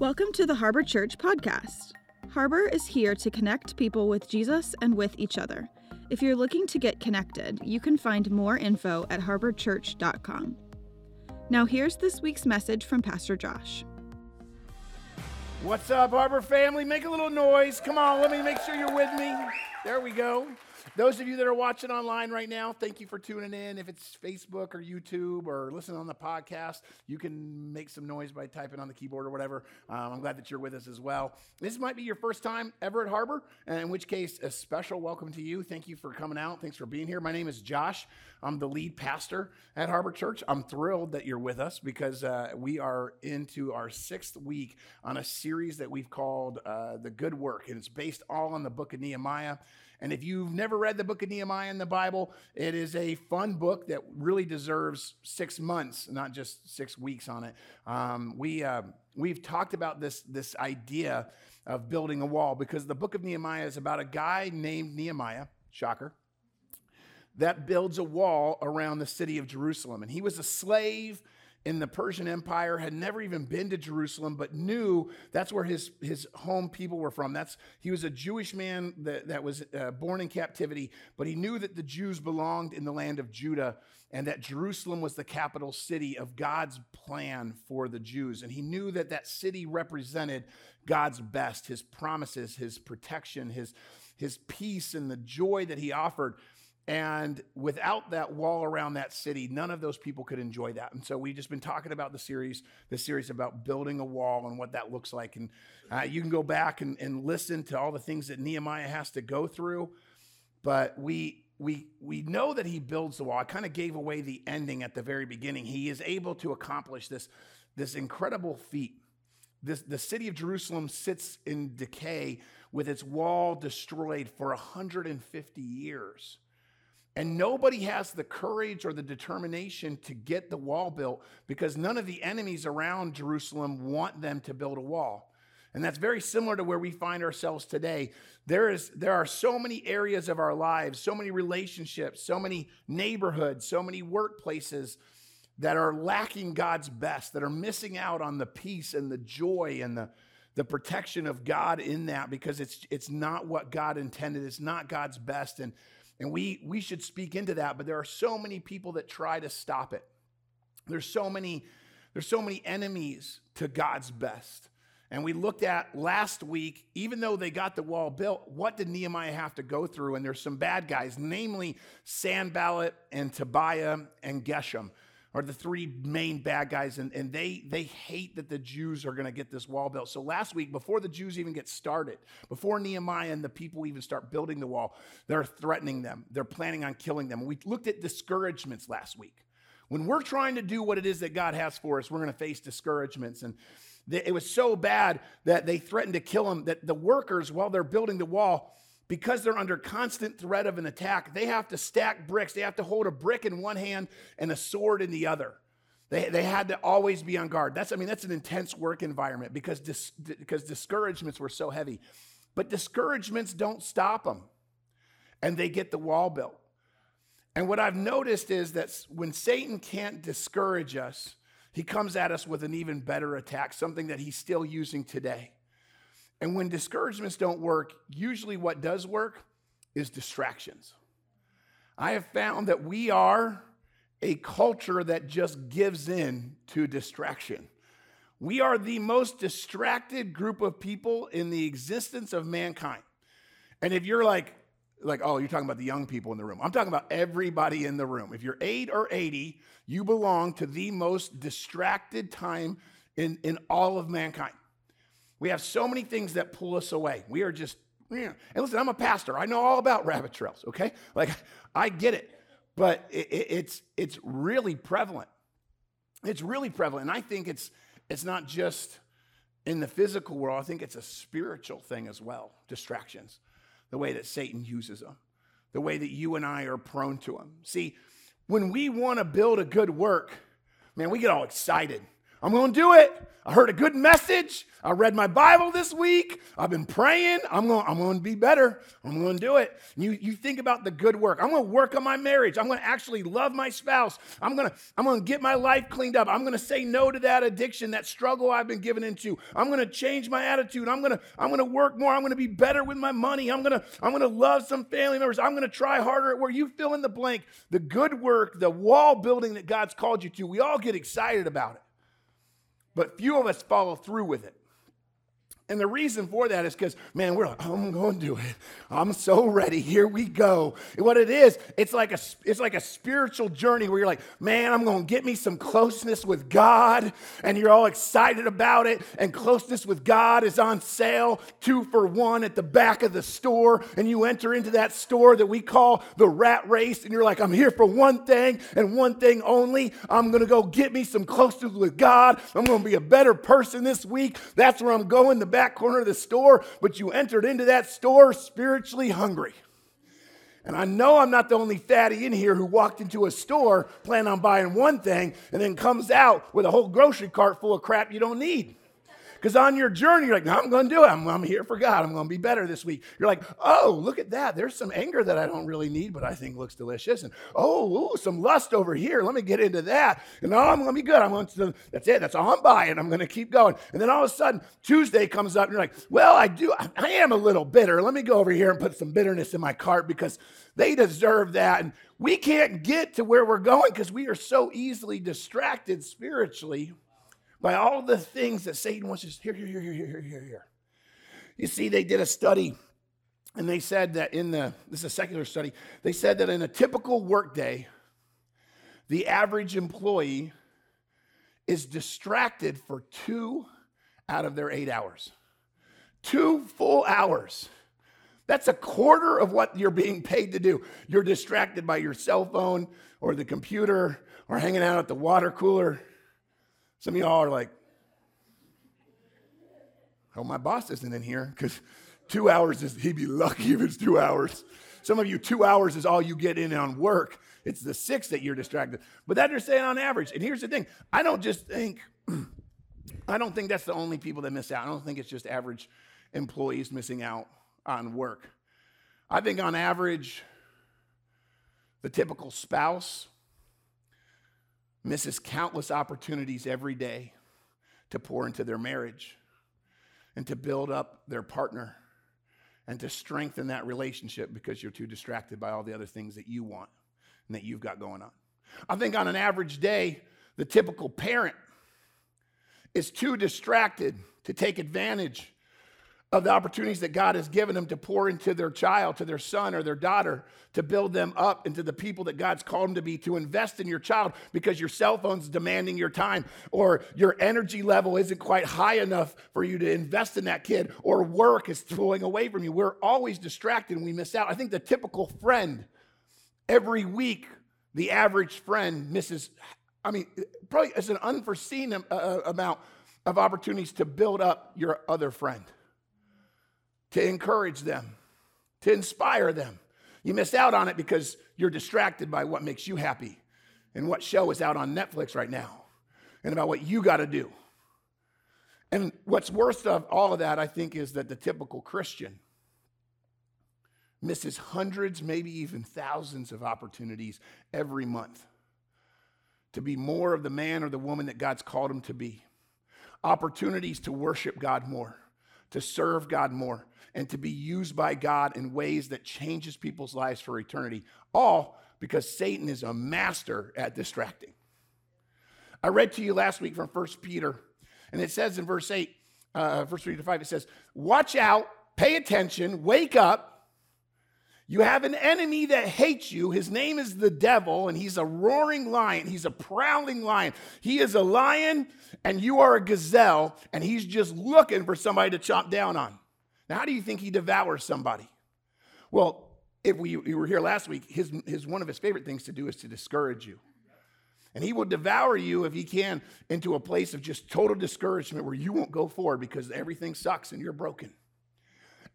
Welcome to the Harbor Church podcast. Harbor is here to connect people with Jesus and with each other. If you're looking to get connected, you can find more info at harborchurch.com. Now, here's this week's message from Pastor Josh. What's up, Harbor family? Make a little noise. Come on, let me make sure you're with me. There we go. Those of you that are watching online right now, thank you for tuning in. If it's Facebook or YouTube or listening on the podcast, you can make some noise by typing on the keyboard or whatever. Um, I'm glad that you're with us as well. This might be your first time ever at Harbor, in which case, a special welcome to you. Thank you for coming out. Thanks for being here. My name is Josh. I'm the lead pastor at Harbor Church. I'm thrilled that you're with us because uh, we are into our sixth week on a series that we've called uh, The Good Work, and it's based all on the book of Nehemiah. And if you've never read the book of Nehemiah in the Bible, it is a fun book that really deserves six months, not just six weeks on it. Um, we, uh, we've talked about this, this idea of building a wall because the book of Nehemiah is about a guy named Nehemiah, shocker, that builds a wall around the city of Jerusalem. And he was a slave in the Persian Empire, had never even been to Jerusalem, but knew that's where his, his home people were from. That's, he was a Jewish man that, that was uh, born in captivity, but he knew that the Jews belonged in the land of Judah and that Jerusalem was the capital city of God's plan for the Jews. And he knew that that city represented God's best, his promises, his protection, his, his peace, and the joy that he offered. And without that wall around that city, none of those people could enjoy that. And so we've just been talking about the series, the series about building a wall and what that looks like. And uh, you can go back and, and listen to all the things that Nehemiah has to go through. But we we we know that he builds the wall. I kind of gave away the ending at the very beginning. He is able to accomplish this, this incredible feat. This, the city of Jerusalem sits in decay with its wall destroyed for 150 years. And nobody has the courage or the determination to get the wall built because none of the enemies around Jerusalem want them to build a wall. And that's very similar to where we find ourselves today. There, is, there are so many areas of our lives, so many relationships, so many neighborhoods, so many workplaces that are lacking God's best, that are missing out on the peace and the joy and the, the protection of God in that because it's, it's not what God intended. It's not God's best. And and we, we should speak into that, but there are so many people that try to stop it. There's so many, there's so many enemies to God's best. And we looked at last week, even though they got the wall built, what did Nehemiah have to go through? And there's some bad guys, namely Sanballat and Tobiah and Geshem are the three main bad guys, and, and they, they hate that the Jews are going to get this wall built. So last week, before the Jews even get started, before Nehemiah and the people even start building the wall, they're threatening them. They're planning on killing them. We looked at discouragements last week. When we're trying to do what it is that God has for us, we're going to face discouragements. And it was so bad that they threatened to kill them that the workers, while they're building the wall, because they're under constant threat of an attack, they have to stack bricks. They have to hold a brick in one hand and a sword in the other. They, they had to always be on guard. That's, I mean, that's an intense work environment because, dis, because discouragements were so heavy. But discouragements don't stop them, and they get the wall built. And what I've noticed is that when Satan can't discourage us, he comes at us with an even better attack, something that he's still using today. And when discouragements don't work, usually what does work is distractions. I have found that we are a culture that just gives in to distraction. We are the most distracted group of people in the existence of mankind. And if you're like, like, oh, you're talking about the young people in the room. I'm talking about everybody in the room. If you're eight or 80, you belong to the most distracted time in, in all of mankind. We have so many things that pull us away. We are just, yeah. and listen, I'm a pastor. I know all about rabbit trails, okay? Like, I get it. But it, it, it's, it's really prevalent. It's really prevalent. And I think it's, it's not just in the physical world, I think it's a spiritual thing as well distractions, the way that Satan uses them, the way that you and I are prone to them. See, when we want to build a good work, man, we get all excited I'm going to do it. I heard a good message. I read my Bible this week. I've been praying. I'm going, I'm going to be better. I'm going to do it. You, you think about the good work. I'm going to work on my marriage. I'm going to actually love my spouse. I'm going to, I'm going to get my life cleaned up. I'm going to say no to that addiction, that struggle I've been given into. I'm going to change my attitude. I'm going to, I'm going to work more. I'm going to be better with my money. I'm going to, I'm going to love some family members. I'm going to try harder at where you fill in the blank. The good work, the wall building that God's called you to, we all get excited about it. But few of us follow through with it. And the reason for that is because, man, we're like, I'm going to do it. I'm so ready. Here we go. And what it is, it's like a it's like a spiritual journey where you're like, man, I'm going to get me some closeness with God, and you're all excited about it. And closeness with God is on sale, two for one at the back of the store. And you enter into that store that we call the rat race, and you're like, I'm here for one thing and one thing only. I'm going to go get me some closeness with God. I'm going to be a better person this week. That's where I'm going. The back corner of the store, but you entered into that store spiritually hungry. And I know I'm not the only fatty in here who walked into a store, planning on buying one thing, and then comes out with a whole grocery cart full of crap you don't need. Because on your journey, you're like, no, I'm going to do it. I'm, I'm here for God. I'm going to be better this week. You're like, oh, look at that. There's some anger that I don't really need, but I think looks delicious. And oh, ooh, some lust over here. Let me get into that. And oh, I'm going to be good. I'm going to, that's it. That's all I'm buying. I'm going to keep going. And then all of a sudden, Tuesday comes up and you're like, well, I do, I am a little bitter. Let me go over here and put some bitterness in my cart because they deserve that. And we can't get to where we're going because we are so easily distracted spiritually by all the things that Satan wants us here, here, here, here, here, here, here. You see, they did a study and they said that in the, this is a secular study, they said that in a typical workday, the average employee is distracted for two out of their eight hours. Two full hours. That's a quarter of what you're being paid to do. You're distracted by your cell phone or the computer or hanging out at the water cooler some of y'all are like, oh, my boss isn't in here because two hours is, he'd be lucky if it's two hours. Some of you, two hours is all you get in on work. It's the six that you're distracted. But that they're saying on average. And here's the thing I don't just think, I don't think that's the only people that miss out. I don't think it's just average employees missing out on work. I think on average, the typical spouse misses countless opportunities every day to pour into their marriage and to build up their partner and to strengthen that relationship because you're too distracted by all the other things that you want and that you've got going on. I think on an average day, the typical parent is too distracted to take advantage of the opportunities that God has given them to pour into their child, to their son or their daughter, to build them up into the people that God's called them to be, to invest in your child because your cell phone's demanding your time or your energy level isn't quite high enough for you to invest in that kid or work is pulling away from you. We're always distracted and we miss out. I think the typical friend, every week, the average friend misses, I mean, probably it's an unforeseen uh, amount of opportunities to build up your other friend to encourage them, to inspire them. You miss out on it because you're distracted by what makes you happy and what show is out on Netflix right now and about what you got to do. And what's worst of all of that, I think, is that the typical Christian misses hundreds, maybe even thousands of opportunities every month to be more of the man or the woman that God's called him to be. Opportunities to worship God more, to serve God more, and to be used by God in ways that changes people's lives for eternity, all because Satan is a master at distracting. I read to you last week from 1 Peter, and it says in verse 8, uh, verse 3 to 5, it says, Watch out, pay attention, wake up. You have an enemy that hates you. His name is the devil, and he's a roaring lion. He's a prowling lion. He is a lion, and you are a gazelle, and he's just looking for somebody to chop down on. Now, how do you think he devours somebody? Well, if we, we were here last week, his, his, one of his favorite things to do is to discourage you. And he will devour you if he can into a place of just total discouragement where you won't go forward because everything sucks and you're broken.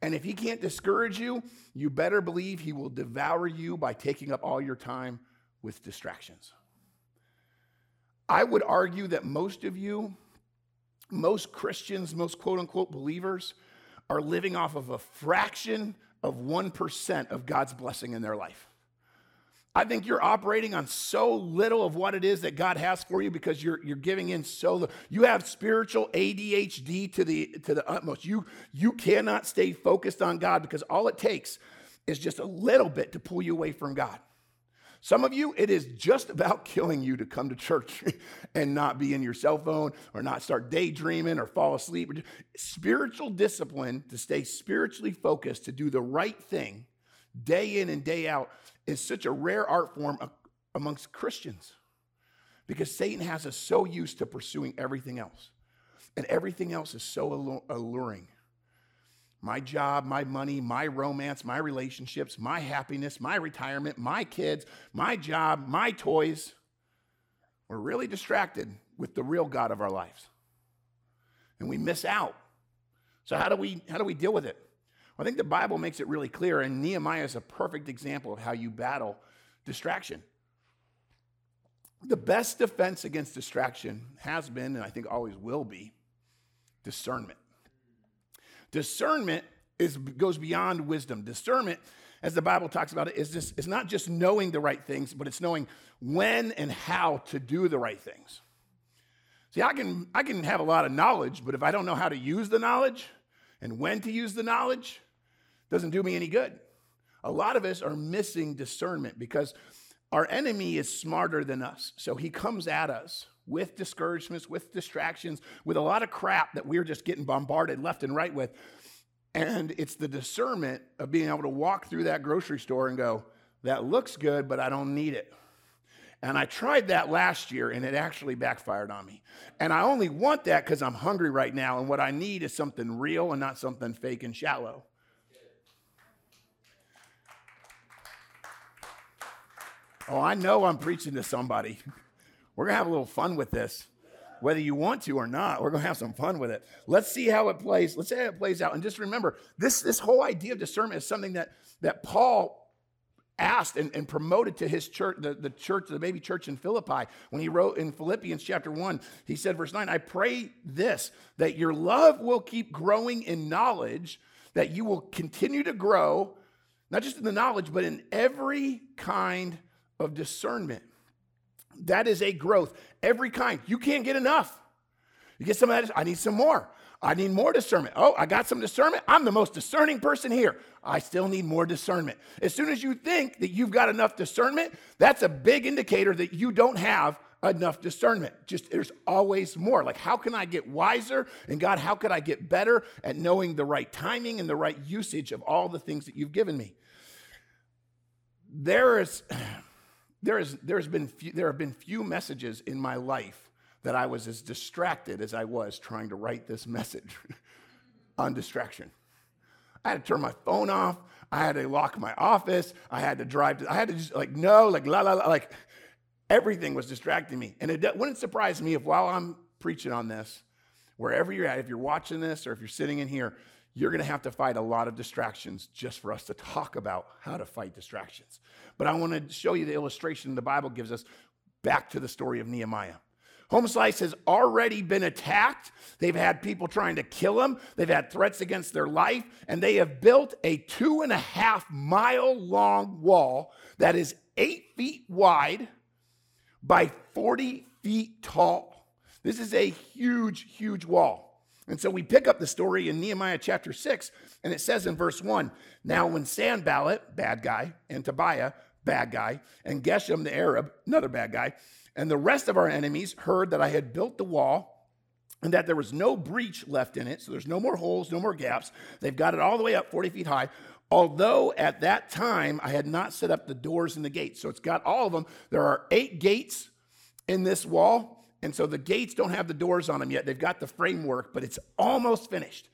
And if he can't discourage you, you better believe he will devour you by taking up all your time with distractions. I would argue that most of you, most Christians, most quote unquote believers, are living off of a fraction of 1% of God's blessing in their life. I think you're operating on so little of what it is that God has for you because you're, you're giving in so you have spiritual ADHD to the to the utmost. You you cannot stay focused on God because all it takes is just a little bit to pull you away from God. Some of you, it is just about killing you to come to church and not be in your cell phone or not start daydreaming or fall asleep. Spiritual discipline to stay spiritually focused, to do the right thing day in and day out is such a rare art form amongst Christians because Satan has us so used to pursuing everything else. And everything else is so alluring my job, my money, my romance, my relationships, my happiness, my retirement, my kids, my job, my toys. We're really distracted with the real God of our lives. And we miss out. So how do we how do we deal with it? I think the Bible makes it really clear and Nehemiah is a perfect example of how you battle distraction. The best defense against distraction has been and I think always will be discernment. Discernment is, goes beyond wisdom. Discernment, as the Bible talks about it, is just, it's not just knowing the right things, but it's knowing when and how to do the right things. See, I can, I can have a lot of knowledge, but if I don't know how to use the knowledge and when to use the knowledge, doesn't do me any good. A lot of us are missing discernment because our enemy is smarter than us. So he comes at us with discouragements, with distractions, with a lot of crap that we're just getting bombarded left and right with. And it's the discernment of being able to walk through that grocery store and go, that looks good, but I don't need it. And I tried that last year and it actually backfired on me. And I only want that because I'm hungry right now. And what I need is something real and not something fake and shallow. Oh, I know I'm preaching to somebody. We're going to have a little fun with this. Whether you want to or not, we're going to have some fun with it. Let's see how it plays. Let's see how it plays out. And just remember, this, this whole idea of discernment is something that, that Paul asked and, and, promoted to his church, the, the church, the baby church in Philippi, when he wrote in Philippians chapter 1, he said, verse 9, I pray this, that your love will keep growing in knowledge, that you will continue to grow, not just in the knowledge, but in every kind of discernment. That is a growth, every kind. You can't get enough. You get some of that, I need some more. I need more discernment. Oh, I got some discernment. I'm the most discerning person here. I still need more discernment. As soon as you think that you've got enough discernment, that's a big indicator that you don't have enough discernment. Just there's always more. Like, how can I get wiser? And God, how could I get better at knowing the right timing and the right usage of all the things that you've given me? There is there, is, there's been few, there have been few messages in my life that I was as distracted as I was trying to write this message on distraction. I had to turn my phone off. I had to lock my office. I had to drive. To, I had to just like no, like la la la, like everything was distracting me. And it wouldn't surprise me if while I'm preaching on this, wherever you're at, if you're watching this or if you're sitting in here, you're going to have to fight a lot of distractions just for us to talk about how to fight distractions. But I want to show you the illustration the Bible gives us back to the story of Nehemiah. Home Slice has already been attacked. They've had people trying to kill them. They've had threats against their life. And they have built a two and a half mile long wall that is eight feet wide by 40 feet tall. This is a huge, huge wall. And so we pick up the story in Nehemiah chapter 6, and it says in verse 1 Now, when Sanballat, bad guy, and Tobiah, bad guy, and Geshem the Arab, another bad guy, and the rest of our enemies heard that I had built the wall and that there was no breach left in it, so there's no more holes, no more gaps. They've got it all the way up 40 feet high. Although at that time I had not set up the doors and the gates. So it's got all of them. There are eight gates in this wall. And so the gates don't have the doors on them yet. They've got the framework, but it's almost finished.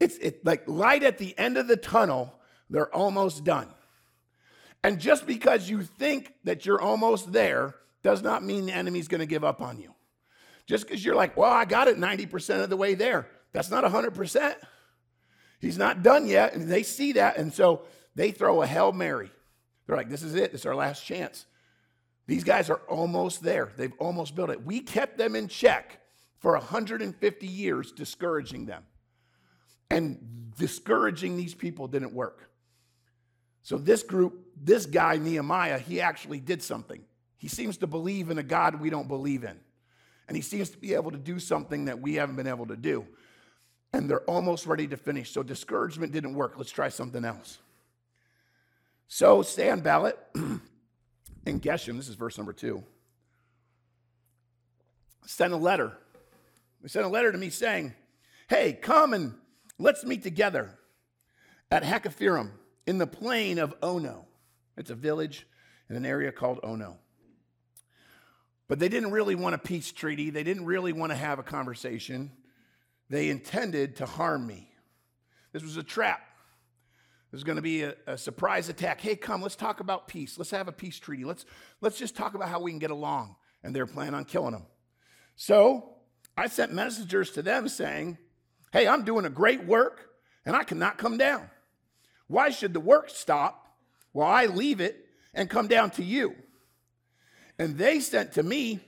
It's it, like light at the end of the tunnel, they're almost done. And just because you think that you're almost there does not mean the enemy's going to give up on you. Just because you're like, well, I got it 90% of the way there. That's not 100%. He's not done yet. And they see that. And so they throw a Hail Mary. They're like, this is it. This is our last chance. These guys are almost there. They've almost built it. We kept them in check for 150 years, discouraging them. And discouraging these people didn't work. So, this group, this guy, Nehemiah, he actually did something. He seems to believe in a God we don't believe in. And he seems to be able to do something that we haven't been able to do. And they're almost ready to finish. So, discouragement didn't work. Let's try something else. So, Sanballat and Geshem, this is verse number two, sent a letter. They sent a letter to me saying, Hey, come and let's meet together at Hakkephirim in the plain of Ono. It's a village in an area called Ono. But they didn't really want a peace treaty. They didn't really want to have a conversation. They intended to harm me. This was a trap. There's going to be a, a, surprise attack. Hey, come, let's talk about peace. Let's have a peace treaty. Let's, let's just talk about how we can get along. And they're planning on killing them. So I sent messengers to them saying, Hey, I'm doing a great work and I cannot come down. Why should the work stop while I leave it and come down to you? And they sent to me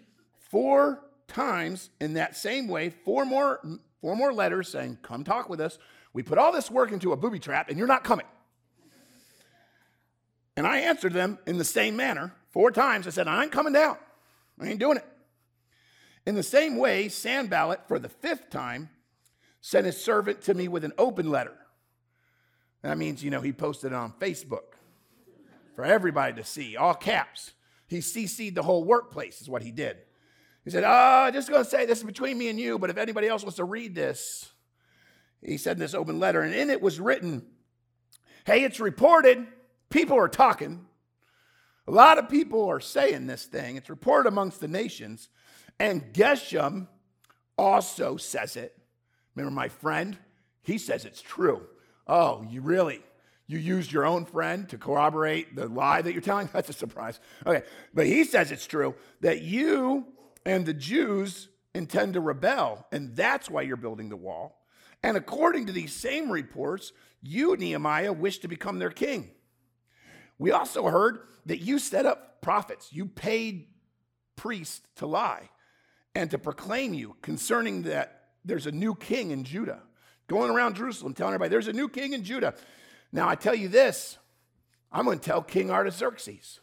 four times in that same way, four more, four more letters saying, Come talk with us. We put all this work into a booby trap and you're not coming. And I answered them in the same manner four times. I said, I ain't coming down. I ain't doing it. In the same way, Sanballat, for the fifth time, sent his servant to me with an open letter. That means, you know, he posted it on Facebook for everybody to see, all caps. He CC'd the whole workplace, is what he did. He said, Oh, just going to say this is between me and you, but if anybody else wants to read this, he said in this open letter, and in it was written, Hey, it's reported, people are talking. A lot of people are saying this thing. It's reported amongst the nations. And Geshem also says it. Remember my friend? He says it's true. Oh, you really? You used your own friend to corroborate the lie that you're telling? That's a surprise. Okay, but he says it's true that you and the Jews intend to rebel, and that's why you're building the wall. And according to these same reports, you, Nehemiah, wish to become their king. We also heard that you set up prophets, you paid priests to lie and to proclaim you concerning that there's a new king in Judah, going around Jerusalem telling everybody there's a new king in Judah. Now, I tell you this I'm going to tell King Artaxerxes.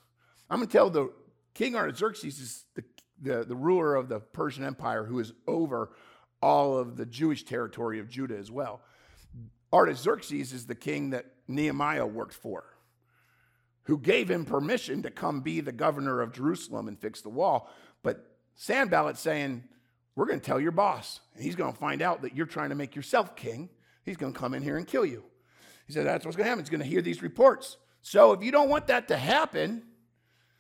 I'm going to tell the King Artaxerxes is the, the, the ruler of the Persian Empire who is over all of the Jewish territory of Judah as well. Artaxerxes is the king that Nehemiah worked for, who gave him permission to come be the governor of Jerusalem and fix the wall. But Sanballat saying, We're going to tell your boss. And he's going to find out that you're trying to make yourself king. He's going to come in here and kill you. He said, That's what's going to happen. He's going to hear these reports. So if you don't want that to happen,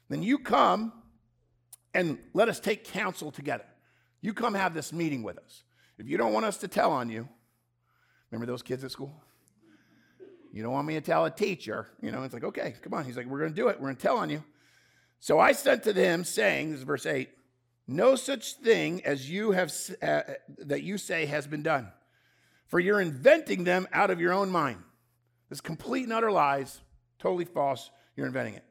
then you come and let us take counsel together. You come have this meeting with us. If you don't want us to tell on you, remember those kids at school? You don't want me to tell a teacher. You know, it's like, okay, come on. He's like, we're going to do it. We're going to tell on you. So I sent to them saying, this is verse 8, no such thing as you have uh, that you say has been done, for you're inventing them out of your own mind. This complete and utter lies, totally false. You're inventing it.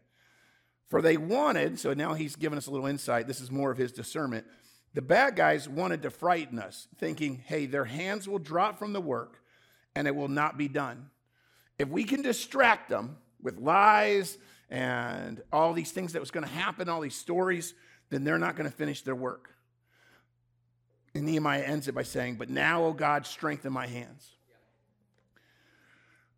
For they wanted, so now he's given us a little insight. This is more of his discernment. The bad guys wanted to frighten us, thinking, hey, their hands will drop from the work and it will not be done. If we can distract them with lies and all these things that was going to happen, all these stories, then they're not going to finish their work. And Nehemiah ends it by saying, But now, O God, strengthen my hands.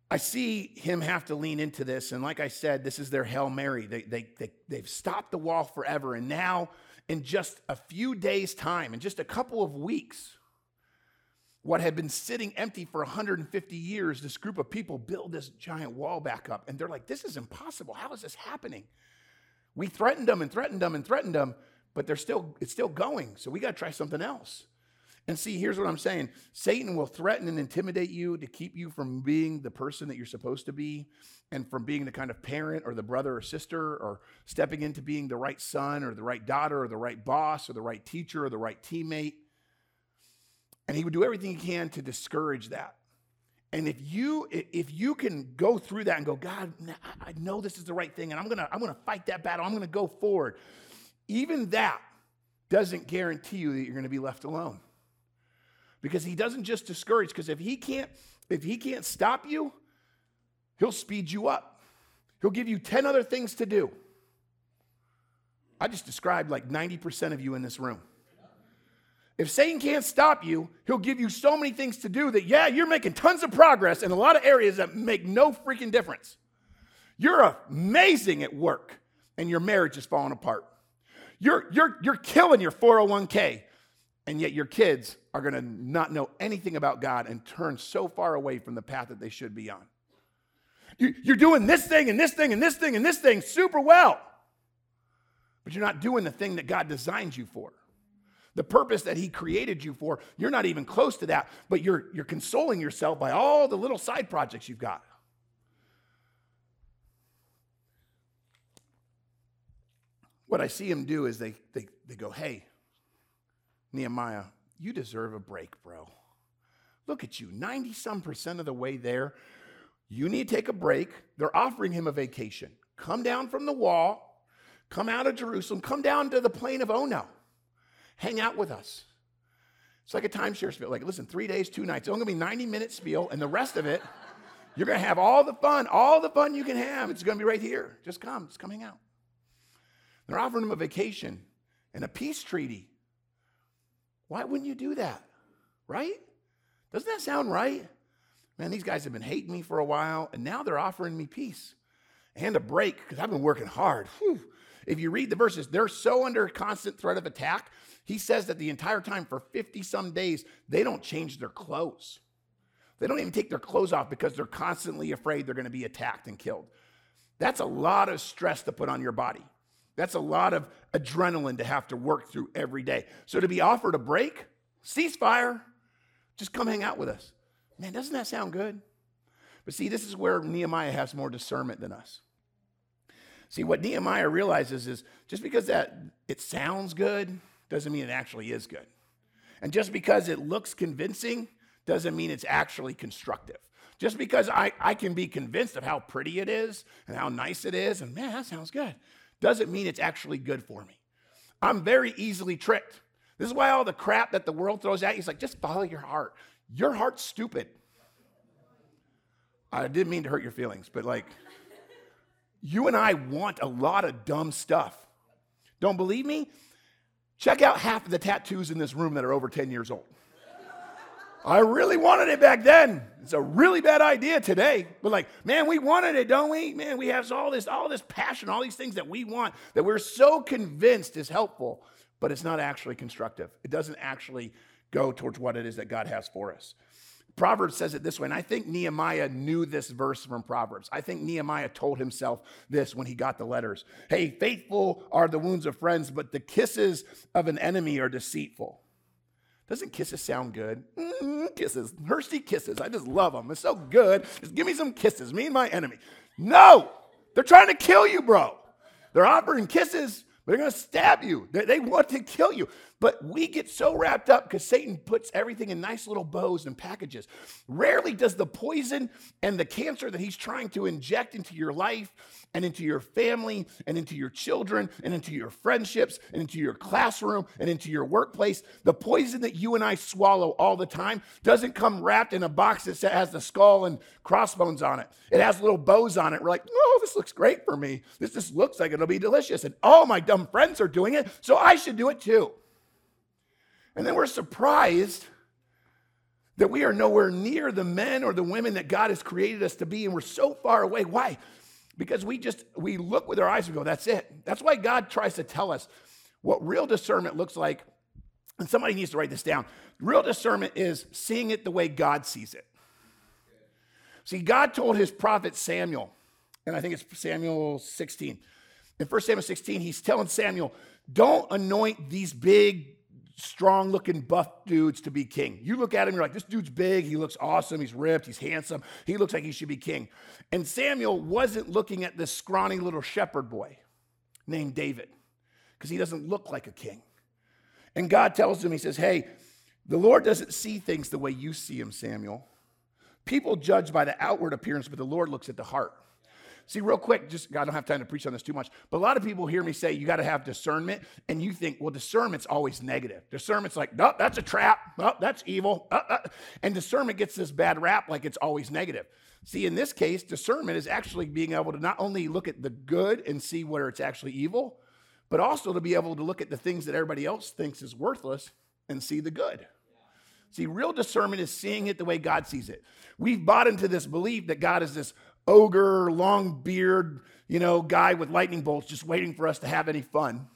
I see him have to lean into this. And like I said, this is their Hail Mary. They, they, they, they've stopped the wall forever. And now, in just a few days' time, in just a couple of weeks, what had been sitting empty for 150 years, this group of people build this giant wall back up. And they're like, this is impossible. How is this happening? We threatened them and threatened them and threatened them, but they're still, it's still going. So we got to try something else. And see, here's what I'm saying Satan will threaten and intimidate you to keep you from being the person that you're supposed to be and from being the kind of parent or the brother or sister or stepping into being the right son or the right daughter or the right boss or the right teacher or the right teammate. And he would do everything he can to discourage that. And if you if you can go through that and go, God, I know this is the right thing, and I'm gonna I'm gonna fight that battle. I'm gonna go forward. even that doesn't guarantee you that you're to be left alone. Because he doesn't just discourage, because if he can't, if he can't stop you, he'll speed you up. He'll give you 10 other things to do. I just described like 90% of you in this room. If Satan can't stop you, he'll give you so many things to do that, yeah, you're making tons of progress in a lot of areas that make no freaking difference. You're amazing at work, and your marriage is falling apart. You're, you're, you're killing your 401k, and yet your kids are going to not know anything about God and turn so far away from the path that they should be on. You're doing this thing and this thing and this thing and this thing super well, but you're not doing the thing that God designed you for. The purpose that He created you for, you're not even close to that, but you're, you're consoling yourself by all the little side projects you've got. What I see them do is they, they, they go, hey, Nehemiah, you deserve a break, bro. Look at you, 90 some percent of the way there. You need to take a break. They're offering him a vacation. Come down from the wall, come out of Jerusalem, come down to the plain of Ono. Hang out with us. It's like a timeshare spiel. Like, listen, three days, two nights. It's only gonna be 90 minute spiel, and the rest of it, you're gonna have all the fun, all the fun you can have. It's gonna be right here. Just come, just come hang out. They're offering him a vacation and a peace treaty. Why wouldn't you do that? Right? Doesn't that sound right? Man, these guys have been hating me for a while, and now they're offering me peace and a break because I've been working hard. Whew. If you read the verses, they're so under constant threat of attack he says that the entire time for 50 some days, they don't change their clothes. They don't even take their clothes off because they're constantly afraid they're going to be attacked and killed. That's a lot of stress to put on your body. That's a lot of adrenaline to have to work through every day. So to be offered a break, ceasefire, just come hang out with us. Man, doesn't that sound good? But see, this is where Nehemiah has more discernment than us. See, what Nehemiah realizes is just because that it sounds good, doesn't mean it actually is good. And just because it looks convincing doesn't mean it's actually constructive. Just because I, I can be convinced of how pretty it is and how nice it is, and man, that sounds good, doesn't mean it's actually good for me. I'm very easily tricked. This is why all the crap that the world throws at you is like, just follow your heart. Your heart's stupid. I didn't mean to hurt your feelings, but like, you and I want a lot of dumb stuff. Don't believe me? Check out half of the tattoos in this room that are over 10 years old. I really wanted it back then. It's a really bad idea today. But like, man, we wanted it, don't we? Man, we have all this, all this passion, all these things that we want that we're so convinced is helpful, but it's not actually constructive. It doesn't actually go towards what it is that God has for us. Proverbs says it this way, and I think Nehemiah knew this verse from Proverbs. I think Nehemiah told himself this when he got the letters Hey, faithful are the wounds of friends, but the kisses of an enemy are deceitful. Doesn't kisses sound good? Mm, kisses, thirsty kisses. I just love them. It's so good. Just give me some kisses, me and my enemy. No, they're trying to kill you, bro. They're offering kisses, but they're going to stab you. They, they want to kill you. But we get so wrapped up because Satan puts everything in nice little bows and packages. Rarely does the poison and the cancer that he's trying to inject into your life and into your family and into your children and into your friendships and into your classroom and into your workplace, the poison that you and I swallow all the time doesn't come wrapped in a box that has the skull and crossbones on it. It has little bows on it. We're like, oh, this looks great for me. This just looks like it'll be delicious. And all my dumb friends are doing it, so I should do it too. And then we're surprised that we are nowhere near the men or the women that God has created us to be, and we're so far away. Why? Because we just we look with our eyes and go, that's it. That's why God tries to tell us what real discernment looks like. And somebody needs to write this down. Real discernment is seeing it the way God sees it. See, God told his prophet Samuel, and I think it's Samuel 16. In 1 Samuel 16, he's telling Samuel, don't anoint these big strong looking buff dudes to be king. You look at him, you're like, this dude's big, he looks awesome, he's ripped, he's handsome, he looks like he should be king. And Samuel wasn't looking at this scrawny little shepherd boy named David because he doesn't look like a king. And God tells him, He says, Hey, the Lord doesn't see things the way you see him, Samuel. People judge by the outward appearance, but the Lord looks at the heart. See, real quick, just I don't have time to preach on this too much, but a lot of people hear me say you got to have discernment, and you think, well, discernment's always negative. Discernment's like, no, that's a trap. No, that's evil. Uh, uh. And discernment gets this bad rap like it's always negative. See, in this case, discernment is actually being able to not only look at the good and see where it's actually evil, but also to be able to look at the things that everybody else thinks is worthless and see the good. See, real discernment is seeing it the way God sees it. We've bought into this belief that God is this ogre, long beard, you know, guy with lightning bolts just waiting for us to have any fun.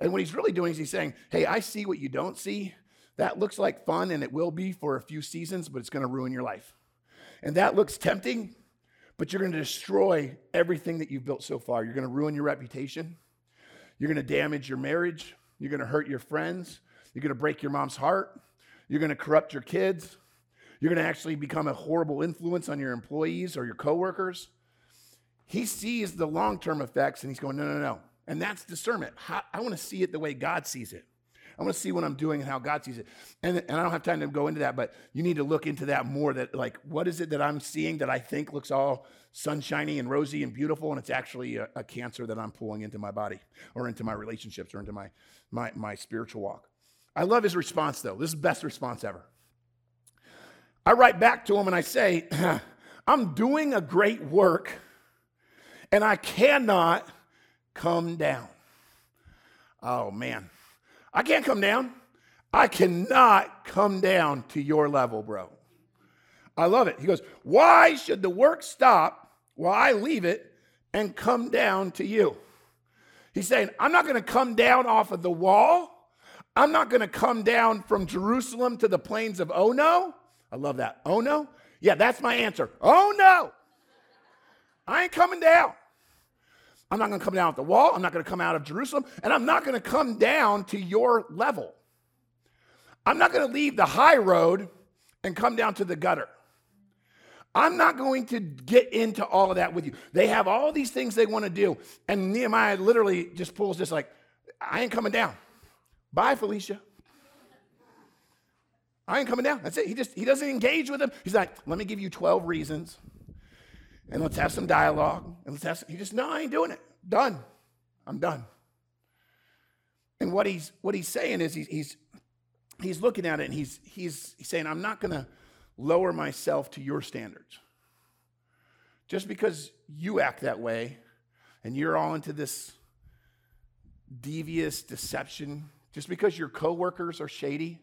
And what he's really doing is he's saying, Hey, I see what you don't see. That looks like fun and it will be for a few seasons, but it's going to ruin your life. And that looks tempting, but you're going to destroy everything that you've built so far. You're going to ruin your reputation. You're going to damage your marriage. You're going to hurt your friends. You're going to break your mom's heart. You're going to corrupt your kids. You're going to actually become a horrible influence on your employees or your coworkers. He sees the long term effects and he's going, no, no, no. And that's discernment. I want to see it the way God sees it. I want to see what I'm doing and how God sees it. And, and I don't have time to go into that, but you need to look into that more. That, like, what is it that I'm seeing that I think looks all sunshiny and rosy and beautiful, and it's actually a, a cancer that I'm pulling into my body or into my relationships or into my, my, my spiritual walk? I love his response, though. This is best response ever. I write back to him and I say, I'm doing a great work and I cannot come down. Oh, man. I can't come down. I cannot come down to your level, bro. I love it. He goes, Why should the work stop while I leave it and come down to you? He's saying, I'm not going to come down off of the wall. I'm not going to come down from Jerusalem to the plains of Ono. I love that. Oh no? Yeah, that's my answer. Oh no. I ain't coming down. I'm not going to come down at the wall. I'm not going to come out of Jerusalem. And I'm not going to come down to your level. I'm not going to leave the high road and come down to the gutter. I'm not going to get into all of that with you. They have all these things they want to do. And Nehemiah literally just pulls this like, I ain't coming down. Bye, Felicia. I ain't coming down. That's it. He just he doesn't engage with them. He's like, let me give you 12 reasons and let's have some dialogue. And let's have some, he just, no, I ain't doing it. Done. I'm done. And what he's what he's saying is he's he's he's looking at it and he's he's, he's saying, I'm not gonna lower myself to your standards. Just because you act that way and you're all into this devious deception, just because your coworkers are shady,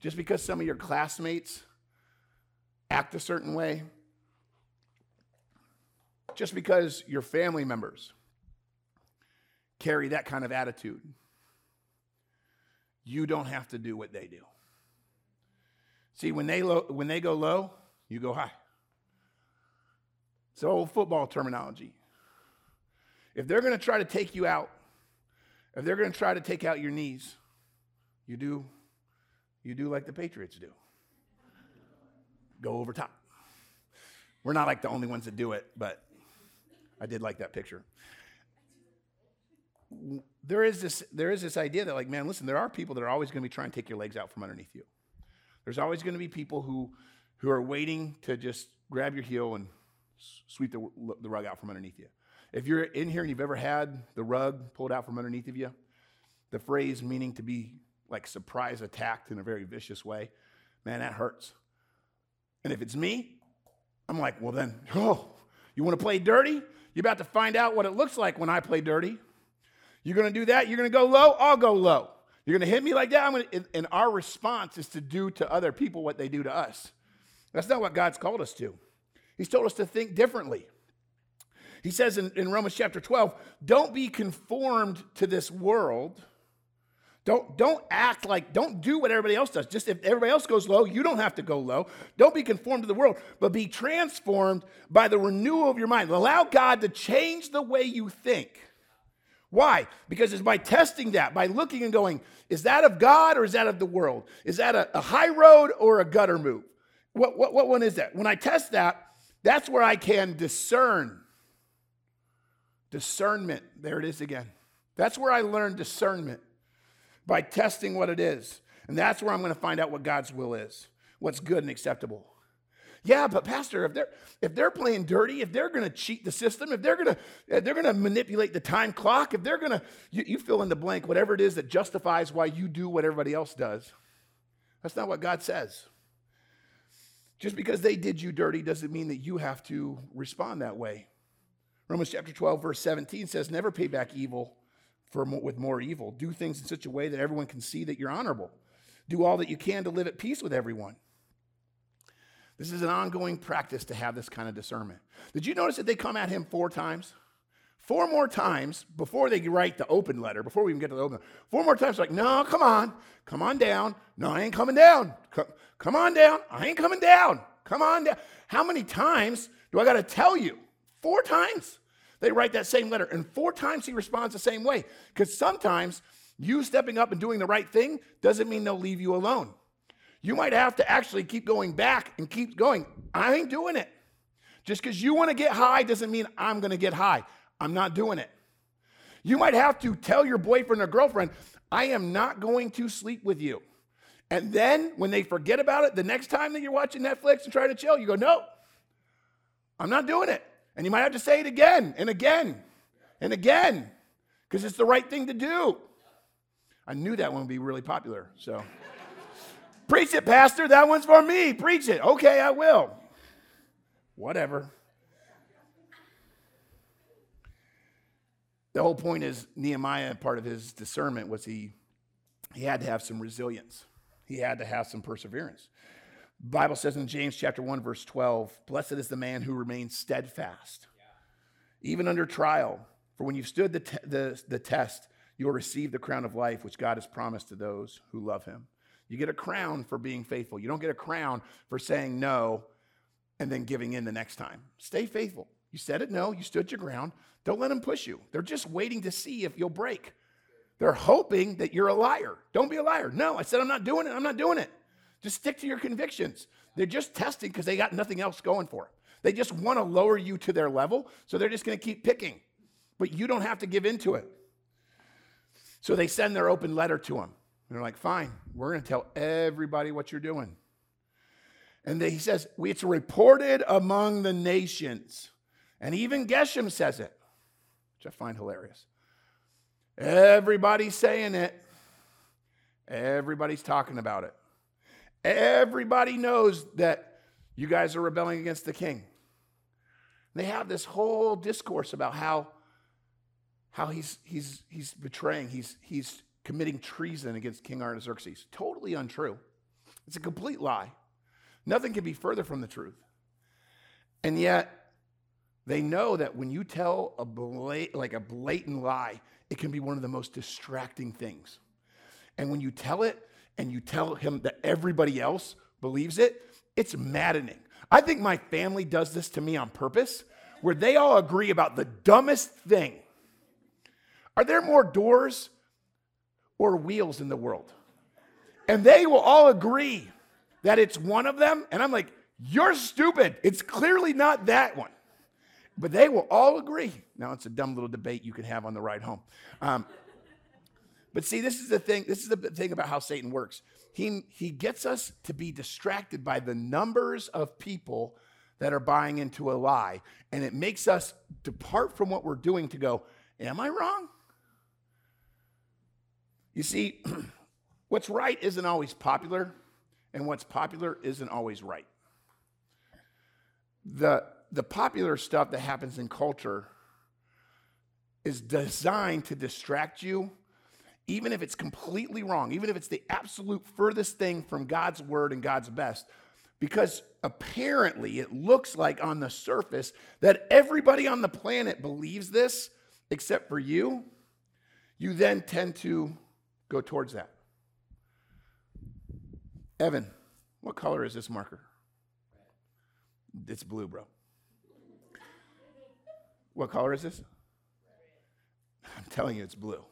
just because some of your classmates act a certain way, just because your family members carry that kind of attitude, you don't have to do what they do. See, when they, when they go low, you go high. It's old football terminology. If they're going to try to take you out, if they're going to try to take out your knees, you do, you do like the Patriots do. Go over top. We're not like the only ones that do it, but I did like that picture. There is this, there is this idea that, like, man, listen, there are people that are always going to be trying to take your legs out from underneath you. There's always going to be people who, who are waiting to just grab your heel and sweep the, the rug out from underneath you. If you're in here and you've ever had the rug pulled out from underneath of you, the phrase meaning to be like surprise attacked in a very vicious way, man, that hurts. And if it's me, I'm like, well, then, oh, you want to play dirty? You're about to find out what it looks like when I play dirty. You're going to do that. You're going to go low. I'll go low. You're going to hit me like that. I'm going to, and our response is to do to other people what they do to us. That's not what God's called us to. He's told us to think differently. He says in, in Romans chapter 12, don't be conformed to this world don't, don't act like, don't do what everybody else does. Just if everybody else goes low, you don't have to go low. Don't be conformed to the world, but be transformed by the renewal of your mind. Allow God to change the way you think. Why? Because it's by testing that, by looking and going, is that of God or is that of the world? Is that a, a high road or a gutter move? What, what, what one is that? When I test that, that's where I can discern. Discernment. There it is again. That's where I learn discernment by testing what it is. And that's where I'm going to find out what God's will is, what's good and acceptable. Yeah, but pastor, if they're if they're playing dirty, if they're going to cheat the system, if they're going to they're going to manipulate the time clock, if they're going to you, you fill in the blank, whatever it is that justifies why you do what everybody else does. That's not what God says. Just because they did you dirty doesn't mean that you have to respond that way. Romans chapter 12, verse 17 says, Never pay back evil for more, with more evil. Do things in such a way that everyone can see that you're honorable. Do all that you can to live at peace with everyone. This is an ongoing practice to have this kind of discernment. Did you notice that they come at him four times? Four more times before they write the open letter, before we even get to the open, four more times, like, no, come on, come on down. No, I ain't coming down. Come, come on down. I ain't coming down. Come on down. How many times do I got to tell you? Four times. They write that same letter, and four times he responds the same way. Because sometimes you stepping up and doing the right thing doesn't mean they'll leave you alone. You might have to actually keep going back and keep going. I ain't doing it. Just because you want to get high doesn't mean I'm going to get high. I'm not doing it. You might have to tell your boyfriend or girlfriend, I am not going to sleep with you. And then when they forget about it, the next time that you're watching Netflix and trying to chill, you go, No, I'm not doing it. And you might have to say it again and again and again because it's the right thing to do. I knew that one would be really popular. So, preach it, Pastor. That one's for me. Preach it. Okay, I will. Whatever. The whole point is Nehemiah, part of his discernment was he, he had to have some resilience. He had to have some perseverance. Bible says in James chapter 1, verse 12, blessed is the man who remains steadfast, even under trial. For when you've stood the, the, the test, you'll receive the crown of life which God has promised to those who love him. You get a crown for being faithful. You don't get a crown for saying no and then giving in the next time. Stay faithful. You said it no, you stood your ground. Don't let them push you. They're just waiting to see if you'll break. They're hoping that you're a liar. Don't be a liar. No, I said I'm not doing it. I'm not doing it. Just stick to your convictions. They're just testing because they got nothing else going for them. They just want to lower you to their level, so they're just going to keep picking. But you don't have to give into it. So they send their open letter to him. And they're like, fine, we're going to tell everybody what you're doing. And he says, it's reported among the nations. And even Geshem says it, which I find hilarious. Everybody's saying it, everybody's talking about it. Everybody knows that you guys are rebelling against the king. They have this whole discourse about how, how he's, he's, he's betraying, he's, he's committing treason against King Artaxerxes. Totally untrue. It's a complete lie. Nothing can be further from the truth. And yet, they know that when you tell a blat- like a blatant lie, it can be one of the most distracting things. And when you tell it, and you tell him that everybody else believes it, it's maddening. I think my family does this to me on purpose, where they all agree about the dumbest thing. Are there more doors or wheels in the world? And they will all agree that it's one of them. And I'm like, you're stupid. It's clearly not that one. But they will all agree. Now, it's a dumb little debate you can have on the ride home. Um, but see, this is the thing. This is the thing about how Satan works. He, he gets us to be distracted by the numbers of people that are buying into a lie. And it makes us depart from what we're doing to go, Am I wrong? You see, what's right isn't always popular, and what's popular isn't always right. The, the popular stuff that happens in culture is designed to distract you even if it's completely wrong, even if it's the absolute furthest thing from God's word and God's best, because apparently it looks like on the surface that everybody on the planet believes this except for you, you then tend to go towards that. Evan, what color is this marker? It's blue, bro. What color is this? I'm telling you, it's blue.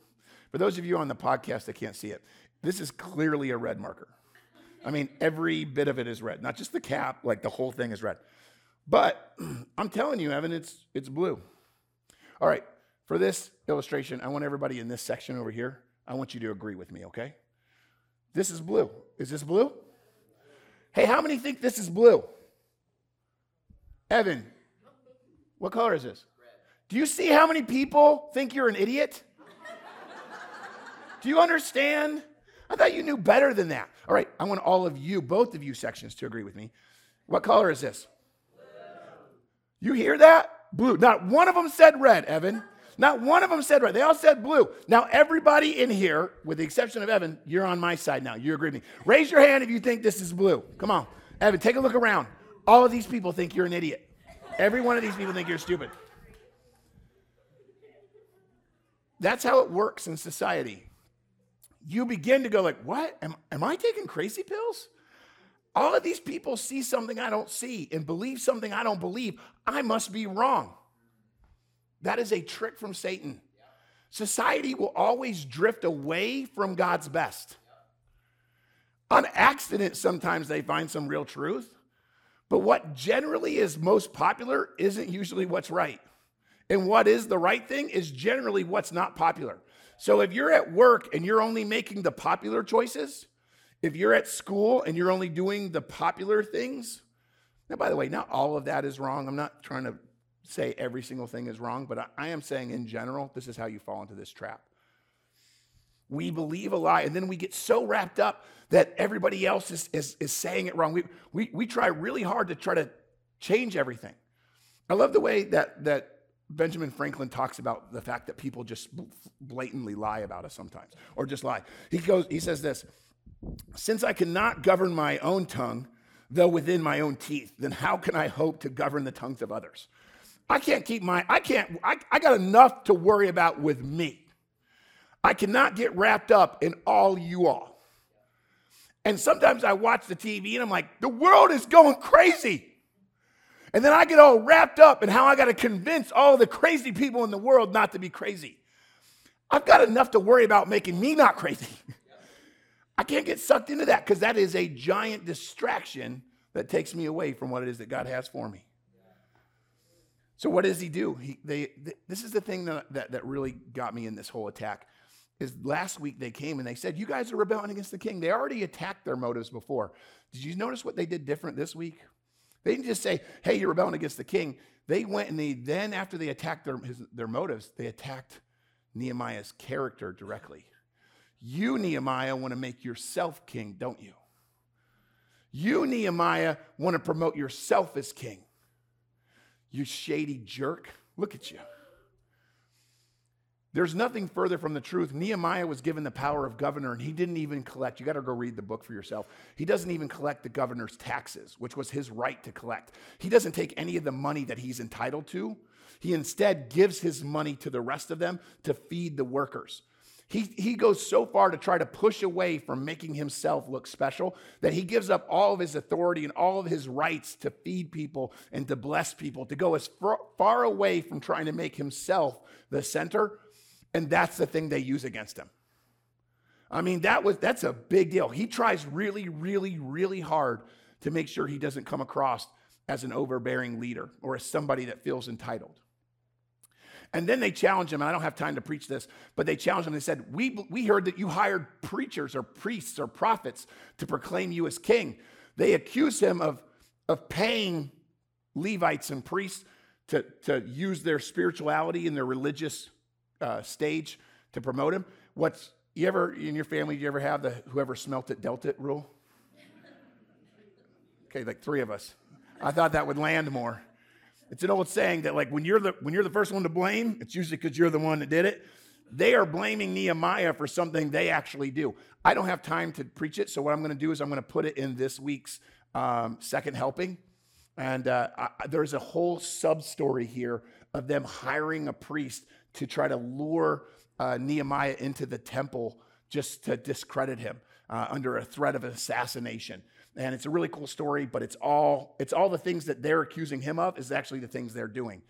For those of you on the podcast that can't see it, this is clearly a red marker. I mean, every bit of it is red, not just the cap, like the whole thing is red. But I'm telling you, Evan, it's, it's blue. All right, for this illustration, I want everybody in this section over here, I want you to agree with me, okay? This is blue. Is this blue? Hey, how many think this is blue? Evan, what color is this? Do you see how many people think you're an idiot? Do you understand? I thought you knew better than that. All right, I want all of you, both of you sections, to agree with me. What color is this? You hear that? Blue. Not one of them said red, Evan. Not one of them said red. They all said blue. Now, everybody in here, with the exception of Evan, you're on my side now. You agree with me. Raise your hand if you think this is blue. Come on. Evan, take a look around. All of these people think you're an idiot. Every one of these people think you're stupid. That's how it works in society. You begin to go like, what? Am, am I taking crazy pills? All of these people see something I don't see and believe something I don't believe. I must be wrong. That is a trick from Satan. Society will always drift away from God's best. On accident, sometimes they find some real truth, but what generally is most popular isn't usually what's right. And what is the right thing is generally what's not popular. So if you're at work and you're only making the popular choices, if you're at school and you're only doing the popular things, now, by the way, not all of that is wrong. I'm not trying to say every single thing is wrong, but I, am saying in general, this is how you fall into this trap. We believe a lie, and then we get so wrapped up that everybody else is, is, is saying it wrong. We, we, we try really hard to try to change everything. I love the way that, that Benjamin Franklin talks about the fact that people just blatantly lie about us sometimes, or just lie. He goes, he says this: Since I cannot govern my own tongue, though within my own teeth, then how can I hope to govern the tongues of others? I can't keep my, I can't, I, I got enough to worry about with me. I cannot get wrapped up in all you all. And sometimes I watch the TV and I'm like, the world is going crazy. And then I get all wrapped up in how I got to convince all the crazy people in the world not to be crazy. I've got enough to worry about making me not crazy. I can't get sucked into that because that is a giant distraction that takes me away from what it is that God has for me. So what does he do? He, they, this is the thing that, that, that really got me in this whole attack. Is last week they came and they said, "You guys are rebelling against the king." They already attacked their motives before. Did you notice what they did different this week? They didn't just say, "Hey, you're rebelling against the king." They went and they then, after they attacked their his, their motives, they attacked Nehemiah's character directly. You, Nehemiah, want to make yourself king, don't you? You, Nehemiah, want to promote yourself as king. You shady jerk. Look at you. There's nothing further from the truth. Nehemiah was given the power of governor, and he didn't even collect. You got to go read the book for yourself. He doesn't even collect the governor's taxes, which was his right to collect. He doesn't take any of the money that he's entitled to. He instead gives his money to the rest of them to feed the workers. He, he goes so far to try to push away from making himself look special that he gives up all of his authority and all of his rights to feed people and to bless people, to go as far, far away from trying to make himself the center. And that's the thing they use against him. I mean, that was that's a big deal. He tries really, really, really hard to make sure he doesn't come across as an overbearing leader or as somebody that feels entitled. And then they challenge him, I don't have time to preach this, but they challenge him. They said, we, we heard that you hired preachers or priests or prophets to proclaim you as king. They accuse him of, of paying Levites and priests to, to use their spirituality and their religious uh, stage to promote him. What's you ever in your family? Do you ever have the whoever smelt it dealt it rule? Okay, like three of us. I thought that would land more. It's an old saying that like when you're the when you're the first one to blame, it's usually because you're the one that did it. They are blaming Nehemiah for something they actually do. I don't have time to preach it, so what I'm going to do is I'm going to put it in this week's um, second helping. And uh, I, there's a whole sub story here of them hiring a priest to try to lure uh, Nehemiah into the temple just to discredit him uh, under a threat of assassination. And it's a really cool story, but it's all it's all the things that they're accusing him of is actually the things they're doing.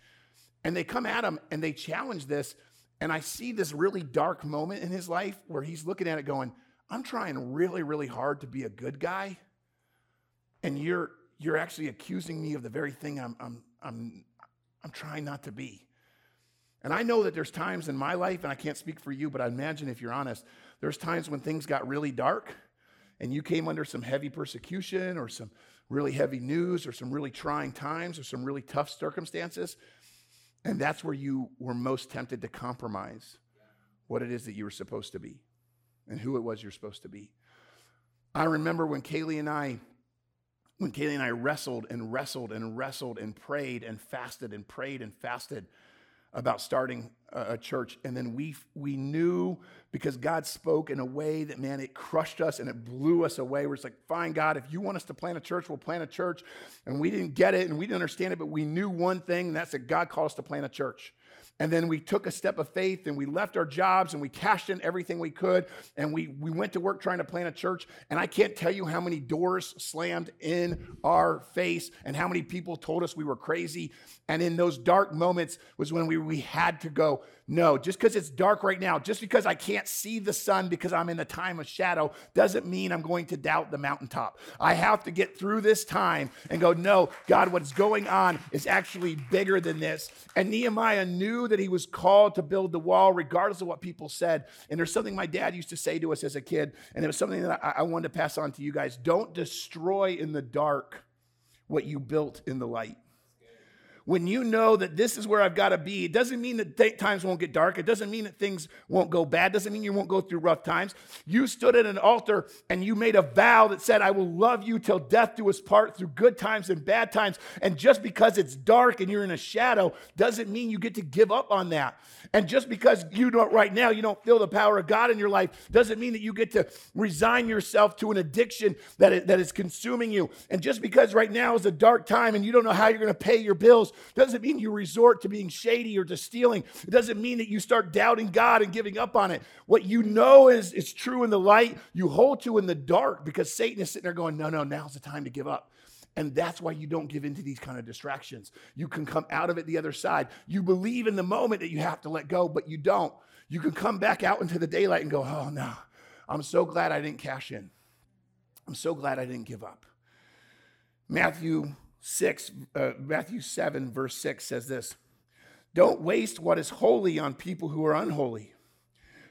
And they come at him and they challenge this. And I see this really dark moment in his life where he's looking at it going, I'm trying really, really hard to be a good guy. And you're you're actually accusing me of the very thing I'm I'm I'm I'm trying not to be. And I know that there's times in my life, and I can't speak for you, but I imagine if you're honest, there's times when things got really dark and you came under some heavy persecution or some really heavy news or some really trying times or some really tough circumstances. And that's where you were most tempted to compromise what it is that you were supposed to be and who it was you're supposed to be. I remember when Kaylee and I when Kaylee and I wrestled and wrestled and wrestled and prayed and fasted and prayed and fasted about starting a church. And then we, we knew because God spoke in a way that, man, it crushed us and it blew us away. We're just like, fine, God, if you want us to plant a church, we'll plant a church. And we didn't get it and we didn't understand it, but we knew one thing, and that's that God called us to plant a church. And then we took a step of faith and we left our jobs and we cashed in everything we could. And we, we went to work trying to plant a church. And I can't tell you how many doors slammed in our face and how many people told us we were crazy. And in those dark moments was when we, we had to go, no, just because it's dark right now, just because I can't see the sun because I'm in the time of shadow, doesn't mean I'm going to doubt the mountaintop. I have to get through this time and go, no, God, what's going on is actually bigger than this. And Nehemiah knew that he was called to build the wall, regardless of what people said. And there's something my dad used to say to us as a kid, and it was something that I, I wanted to pass on to you guys. Don't destroy in the dark what you built in the light when you know that this is where I've got to be, it doesn't mean that th- times won't get dark. It doesn't mean that things won't go bad. It doesn't mean you won't go through rough times. You stood at an altar and you made a vow that said, I will love you till death do us part through good times and bad times. And just because it's dark and you're in a shadow doesn't mean you get to give up on that. And just because you don't right now, you don't feel the power of God in your life doesn't mean that you get to resign yourself to an addiction that is, that is consuming you. And just because right now is a dark time and you don't know how you're going to pay your bills doesn't mean you resort to being shady or to stealing. It doesn't mean that you start doubting God and giving up on it. What you know is, is true in the light, you hold to in the dark because Satan is sitting there going, no, no, now's the time to give up. And that's why you don't give into these kind of distractions. You can come out of it the other side. You believe in the moment that you have to let go, but you don't. You can come back out into the daylight and go, oh no, I'm so glad I didn't cash in. I'm so glad I didn't give up. Matthew 6, uh, Matthew 7, verse 6 says this Don't waste what is holy on people who are unholy.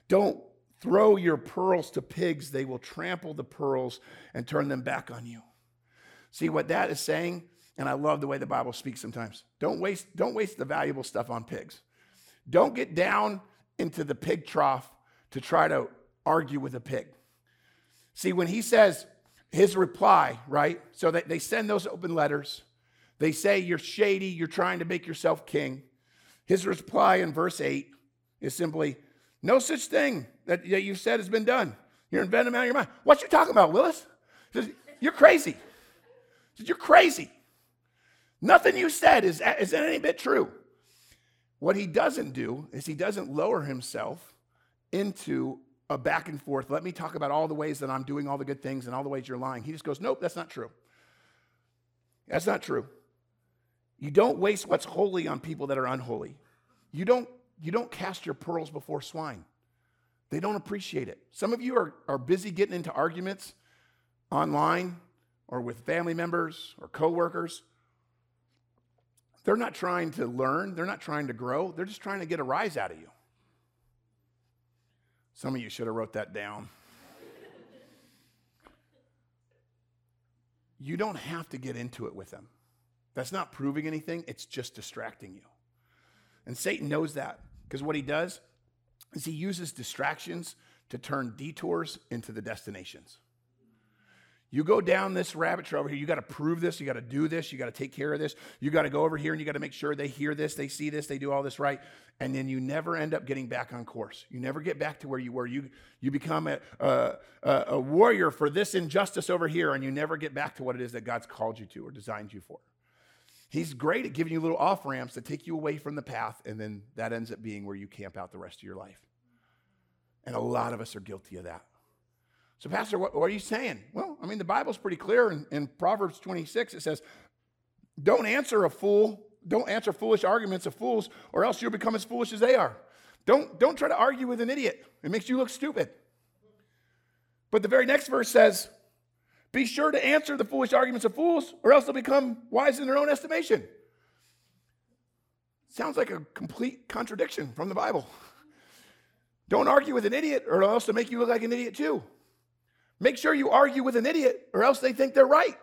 Don't throw your pearls to pigs, they will trample the pearls and turn them back on you. See what that is saying? And I love the way the Bible speaks sometimes. Don't waste, don't waste the valuable stuff on pigs. Don't get down into the pig trough to try to argue with a pig. See, when he says, his reply, right? So they, they send those open letters. They say, You're shady, you're trying to make yourself king. His reply in verse 8 is simply, No such thing that, that you said has been done. You're inventing out of your mind. What you talking about, Willis? Says, You're crazy. Says, You're crazy. Nothing you said is, is any bit true. What he doesn't do is he doesn't lower himself into a back and forth. Let me talk about all the ways that I'm doing all the good things and all the ways you're lying. He just goes, Nope, that's not true. That's not true. You don't waste what's holy on people that are unholy. You don't, you don't cast your pearls before swine. They don't appreciate it. Some of you are, are busy getting into arguments online or with family members or coworkers. They're not trying to learn, they're not trying to grow, they're just trying to get a rise out of you. Some of you should have wrote that down. you don't have to get into it with them. That's not proving anything, it's just distracting you. And Satan knows that because what he does is he uses distractions to turn detours into the destinations. You go down this rabbit trail over here, you got to prove this, you got to do this, you got to take care of this, you got to go over here and you got to make sure they hear this, they see this, they do all this right. And then you never end up getting back on course. You never get back to where you were. You, you become a, a, a warrior for this injustice over here, and you never get back to what it is that God's called you to or designed you for. He's great at giving you little off ramps that take you away from the path, and then that ends up being where you camp out the rest of your life. And a lot of us are guilty of that. So, Pastor, what, what are you saying? Well, I mean, the Bible's pretty clear. In, in Proverbs 26, it says, Don't answer a fool, don't answer foolish arguments of fools, or else you'll become as foolish as they are. Don't, don't try to argue with an idiot, it makes you look stupid. But the very next verse says, Be sure to answer the foolish arguments of fools, or else they'll become wise in their own estimation. Sounds like a complete contradiction from the Bible. Don't argue with an idiot, or else they'll make you look like an idiot too. Make sure you argue with an idiot, or else they think they're right.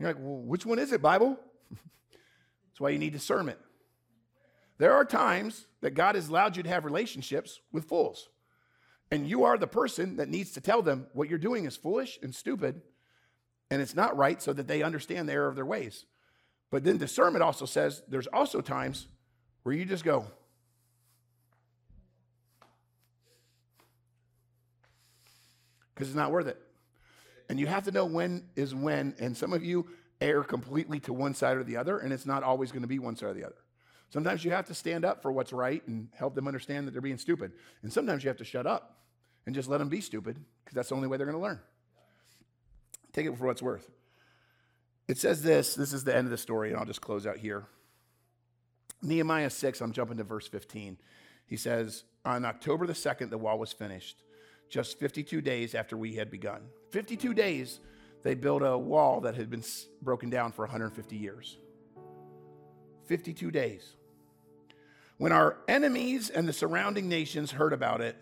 You're like, well, which one is it, Bible? That's why you need discernment. There are times that God has allowed you to have relationships with fools. And you are the person that needs to tell them what you're doing is foolish and stupid and it's not right so that they understand the error of their ways. But then discernment also says there's also times where you just go, because it's not worth it. And you have to know when is when. And some of you err completely to one side or the other, and it's not always going to be one side or the other. Sometimes you have to stand up for what's right and help them understand that they're being stupid. And sometimes you have to shut up and just let them be stupid because that's the only way they're going to learn. Take it for what it's worth. It says this this is the end of the story, and I'll just close out here. Nehemiah 6, I'm jumping to verse 15. He says, On October the 2nd, the wall was finished, just 52 days after we had begun. 52 days, they built a wall that had been broken down for 150 years. 52 days. When our enemies and the surrounding nations heard about it,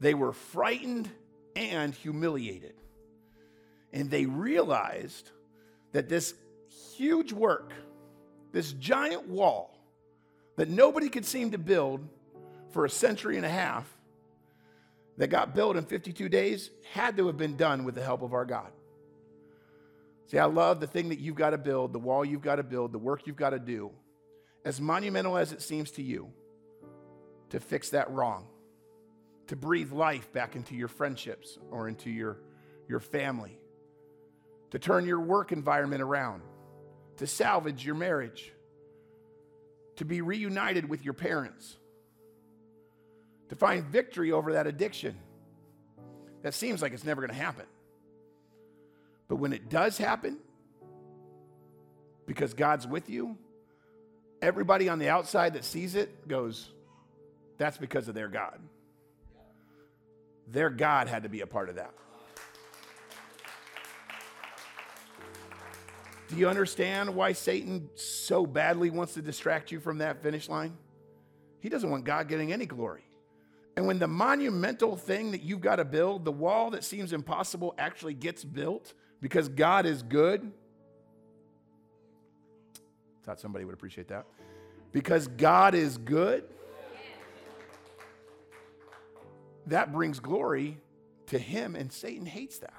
they were frightened and humiliated. And they realized that this huge work, this giant wall that nobody could seem to build for a century and a half, that got built in 52 days, had to have been done with the help of our God. See, I love the thing that you've got to build, the wall you've got to build, the work you've got to do, as monumental as it seems to you, to fix that wrong to breathe life back into your friendships or into your, your family, to turn your work environment around, to salvage your marriage, to be reunited with your parents, to find victory over that addiction. That seems like it's never going to happen. But when it does happen, because God's with you, everybody on the outside that sees it goes, that's because of their God. Their God had to be a part of that. Do you understand why Satan so badly wants to distract you from that finish line? He doesn't want God getting any glory. And when the monumental thing that you've got to build, the wall that seems impossible, actually gets built because God is good, thought somebody would appreciate that. Because God is good, that brings glory to him, and Satan hates that.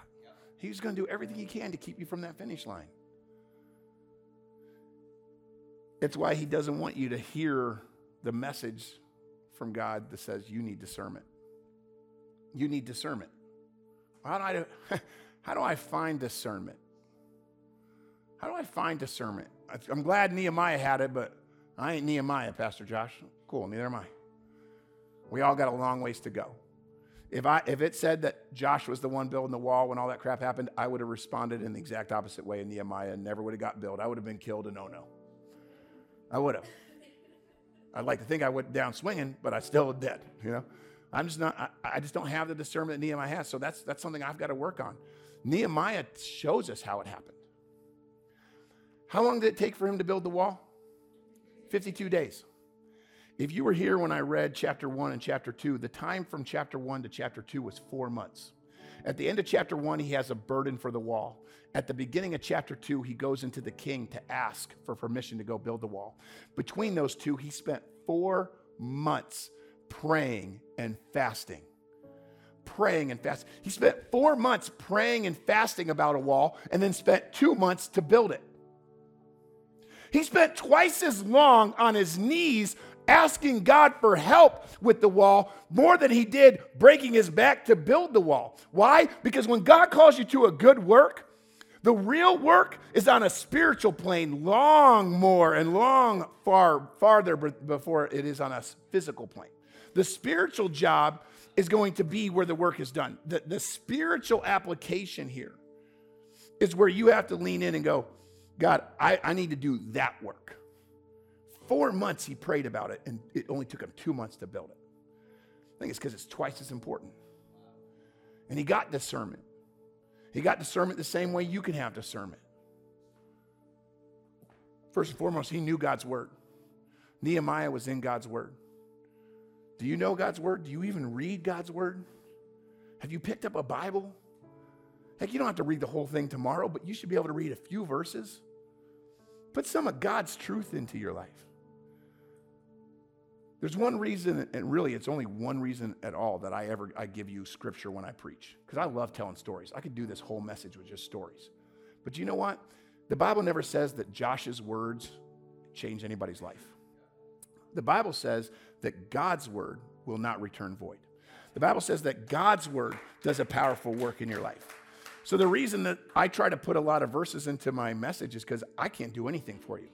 He's going to do everything he can to keep you from that finish line. It's why he doesn't want you to hear the message from God that says you need discernment. You need discernment. How do I, how do I find discernment? How do I find discernment? I'm glad Nehemiah had it, but I ain't Nehemiah, Pastor Josh. Cool, neither am I. We all got a long ways to go. If, I, if it said that Josh was the one building the wall when all that crap happened, I would have responded in the exact opposite way in Nehemiah and never would have got built. I would have been killed a no no. I would have. I'd like to think I went down swinging, but I still dead, you know? I'm just not, I, I just don't have the discernment that Nehemiah has. So that's, that's something I've got to work on. Nehemiah shows us how it happened. How long did it take for him to build the wall? 52 days. If you were here when I read chapter one and chapter two, the time from chapter one to chapter two was four months. At the end of chapter one, he has a burden for the wall. At the beginning of chapter two, he goes into the king to ask for permission to go build the wall. Between those two, he spent four months praying and fasting. Praying and fasting. He spent four months praying and fasting about a wall and then spent two months to build it. He spent twice as long on his knees asking God for help with the wall more than he did breaking his back to build the wall. Why? Because when God calls you to a good work, the real work is on a spiritual plane, long more and long far farther before it is on a physical plane. The spiritual job is going to be where the work is done. The, the spiritual application here is where you have to lean in and go, God, I, I need to do that work. Four months he prayed about it, and it only took him two months to build it. I think it's because it's twice as important. And he got discernment. He got discernment the same way you can have discernment. First and foremost, he knew God's word. Nehemiah was in God's word. Do you know God's word? Do you even read God's word? Have you picked up a Bible? Heck, you don't have to read the whole thing tomorrow, but you should be able to read a few verses. Put some of God's truth into your life. There's one reason, and really it's only one reason at all that I ever I give you scripture when I preach. Because I love telling stories. I could do this whole message with just stories. But you know what? The Bible never says that Josh's words change anybody's life. The Bible says that God's word will not return void. The Bible says that God's word does a powerful work in your life. So the reason that I try to put a lot of verses into my message is because I can't do anything for you.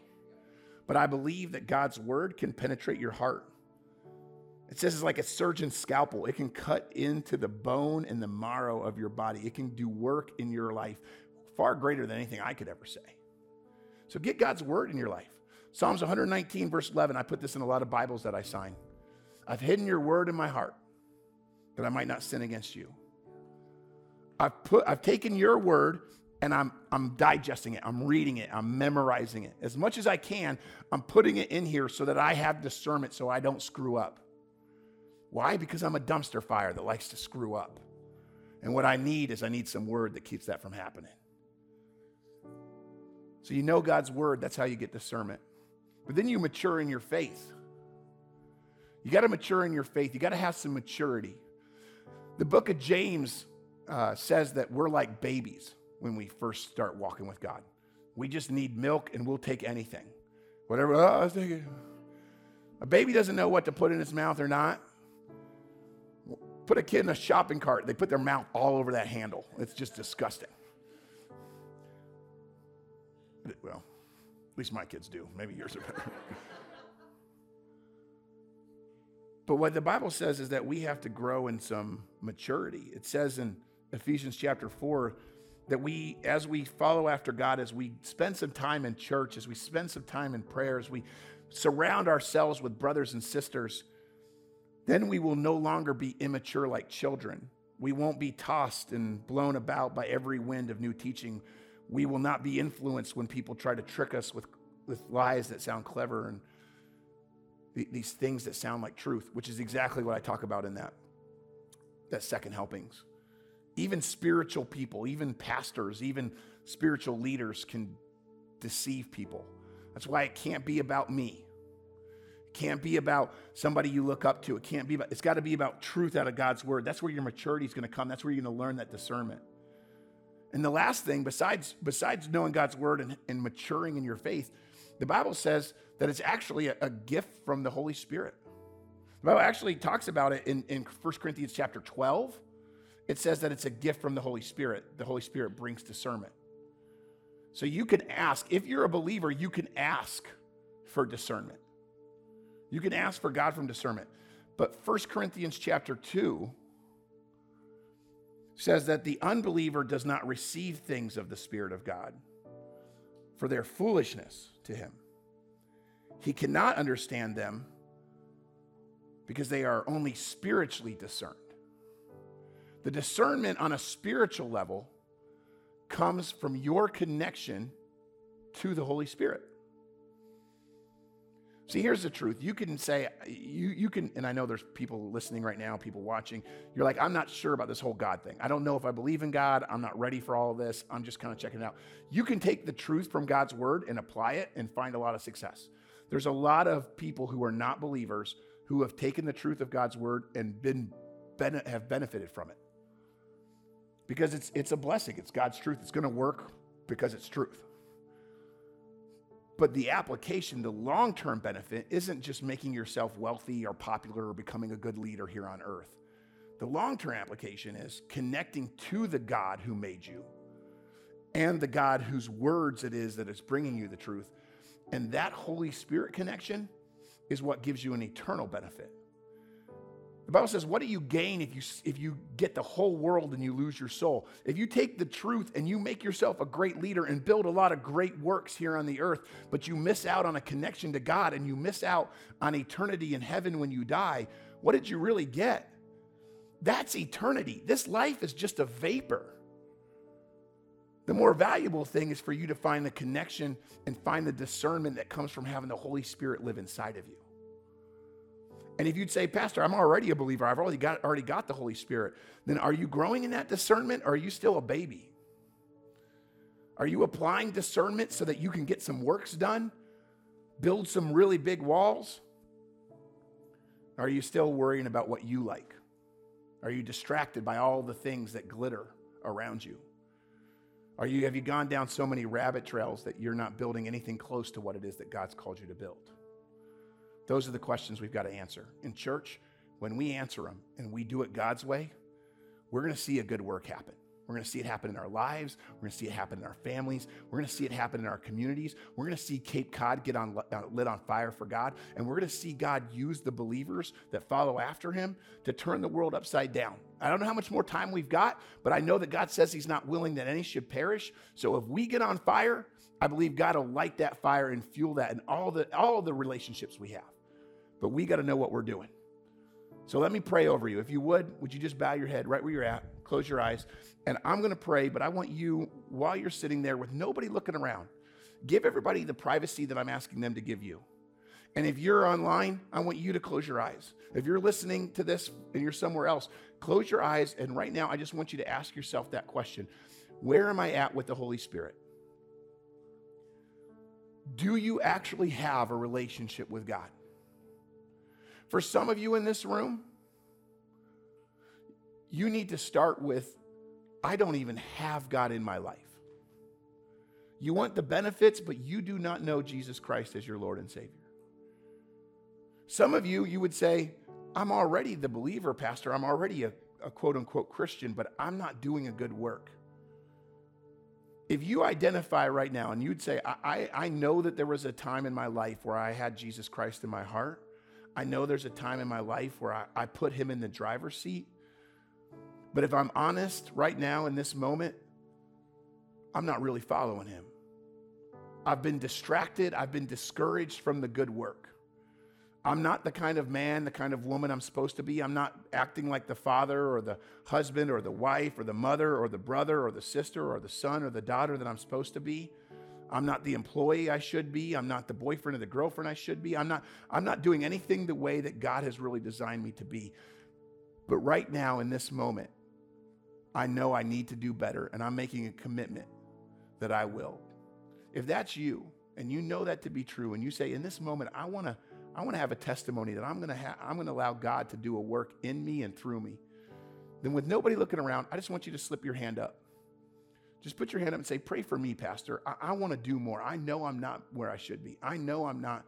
But I believe that God's word can penetrate your heart it says it's like a surgeon's scalpel. It can cut into the bone and the marrow of your body. It can do work in your life far greater than anything I could ever say. So get God's word in your life. Psalms 119, verse 11. I put this in a lot of Bibles that I sign. I've hidden your word in my heart that I might not sin against you. I've put I've taken your word and I'm I'm digesting it. I'm reading it. I'm memorizing it. As much as I can, I'm putting it in here so that I have discernment so I don't screw up. Why? Because I'm a dumpster fire that likes to screw up. And what I need is I need some word that keeps that from happening. So you know God's word, that's how you get discernment. But then you mature in your faith. You got to mature in your faith. You got to have some maturity. The book of James uh, says that we're like babies when we first start walking with God. We just need milk and we'll take anything. Whatever, oh, I was thinking. A baby doesn't know what to put in its mouth or not. Put a kid in a shopping cart, they put their mouth all over that handle. It's just disgusting. Well, at least my kids do. Maybe yours are better. but what the Bible says is that we have to grow in some maturity. It says in Ephesians chapter 4 that we, as we follow after God, as we spend some time in church, as we spend some time in prayers, we surround ourselves with brothers and sisters then we will no longer be immature like children. We won't be tossed and blown about by every wind of new teaching. We will not be influenced when people try to trick us with, with lies that sound clever and these things that sound like truth, which is exactly what I talk about in that, that second helpings. Even spiritual people, even pastors, even spiritual leaders can deceive people. That's why it can't be about me can't be about somebody you look up to. It can't be about, it's got to be about truth out of God's word. That's where your maturity is going to come. That's where you're going to learn that discernment. And the last thing, besides, besides knowing God's word and, and maturing in your faith, the Bible says that it's actually a, a, gift from the Holy Spirit. The Bible actually talks about it in, in 1 Corinthians chapter 12. It says that it's a gift from the Holy Spirit. The Holy Spirit brings discernment. So you can ask, if you're a believer, you can ask for discernment. You can ask for God from discernment. But 1 Corinthians chapter 2 says that the unbeliever does not receive things of the Spirit of God, for their foolishness to him. He cannot understand them because they are only spiritually discerned. The discernment on a spiritual level comes from your connection to the Holy Spirit. See, here's the truth. You can say, you, you can, and I know there's people listening right now, people watching. You're like, I'm not sure about this whole God thing. I don't know if I believe in God. I'm not ready for all of this. I'm just kind of checking it out. You can take the truth from God's word and apply it and find a lot of success. There's a lot of people who are not believers who have taken the truth of God's word and been have benefited from it. Because it's it's a blessing. It's God's truth. It's going to work because it's truth. But the application, the long term benefit, isn't just making yourself wealthy or popular or becoming a good leader here on earth. The long term application is connecting to the God who made you and the God whose words it is that is bringing you the truth. And that Holy Spirit connection is what gives you an eternal benefit. Bible says, What do you gain if you, if you get the whole world and you lose your soul? If you take the truth and you make yourself a great leader and build a lot of great works here on the earth, but you miss out on a connection to God and you miss out on eternity in heaven when you die, what did you really get? That's eternity. This life is just a vapor. The more valuable thing is for you to find the connection and find the discernment that comes from having the Holy Spirit live inside of you. And if you'd say, Pastor, I'm already a believer, I've already got, already got the Holy Spirit, then are you growing in that discernment or are you still a baby? Are you applying discernment so that you can get some works done? Build some really big walls? Are you still worrying about what you like? Are you distracted by all the things that glitter around you? Are you, have you gone down so many rabbit trails that you're not building anything close to what it is that God's called you to build? Those are the questions we've got to answer. In church, when we answer them and we do it God's way, we're going to see a good work happen. We're going to see it happen in our lives. We're going to see it happen in our families. We're going to see it happen in our communities. We're going to see Cape Cod get on, uh, lit on fire for God. And we're going to see God use the believers that follow after him to turn the world upside down. I don't know how much more time we've got, but I know that God says he's not willing that any should perish. So if we get on fire, I believe God will light that fire and fuel that in all the, all the relationships we have. But we got to know what we're doing. So let me pray over you. If you would, would you just bow your head right where you're at? Close your eyes. And I'm going to pray, but I want you, while you're sitting there with nobody looking around, give everybody the privacy that I'm asking them to give you. And if you're online, I want you to close your eyes. If you're listening to this and you're somewhere else, close your eyes. And right now, I just want you to ask yourself that question Where am I at with the Holy Spirit? Do you actually have a relationship with God? For some of you in this room, you need to start with I don't even have God in my life. You want the benefits, but you do not know Jesus Christ as your Lord and Savior. Some of you, you would say, I'm already the believer, Pastor. I'm already a, a quote unquote Christian, but I'm not doing a good work. If you identify right now and you'd say, I, I, I know that there was a time in my life where I had Jesus Christ in my heart, I know there's a time in my life where I, I put him in the driver's seat. But if I'm honest right now in this moment, I'm not really following him. I've been distracted. I've been discouraged from the good work. I'm not the kind of man, the kind of woman I'm supposed to be. I'm not acting like the father or the husband or the wife or the mother or the brother or the sister or the son or the daughter that I'm supposed to be. I'm not the employee I should be. I'm not the boyfriend or the girlfriend I should be. I'm not, I'm not doing anything the way that God has really designed me to be. But right now, in this moment, I know I need to do better, and I'm making a commitment that I will. If that's you, and you know that to be true, and you say, in this moment, I want to. I want to have a testimony that I'm going to ha- I'm going to allow God to do a work in me and through me. Then with nobody looking around, I just want you to slip your hand up. Just put your hand up and say, Pray for me, Pastor. I, I want to do more. I know I'm not where I should be. I know I'm not,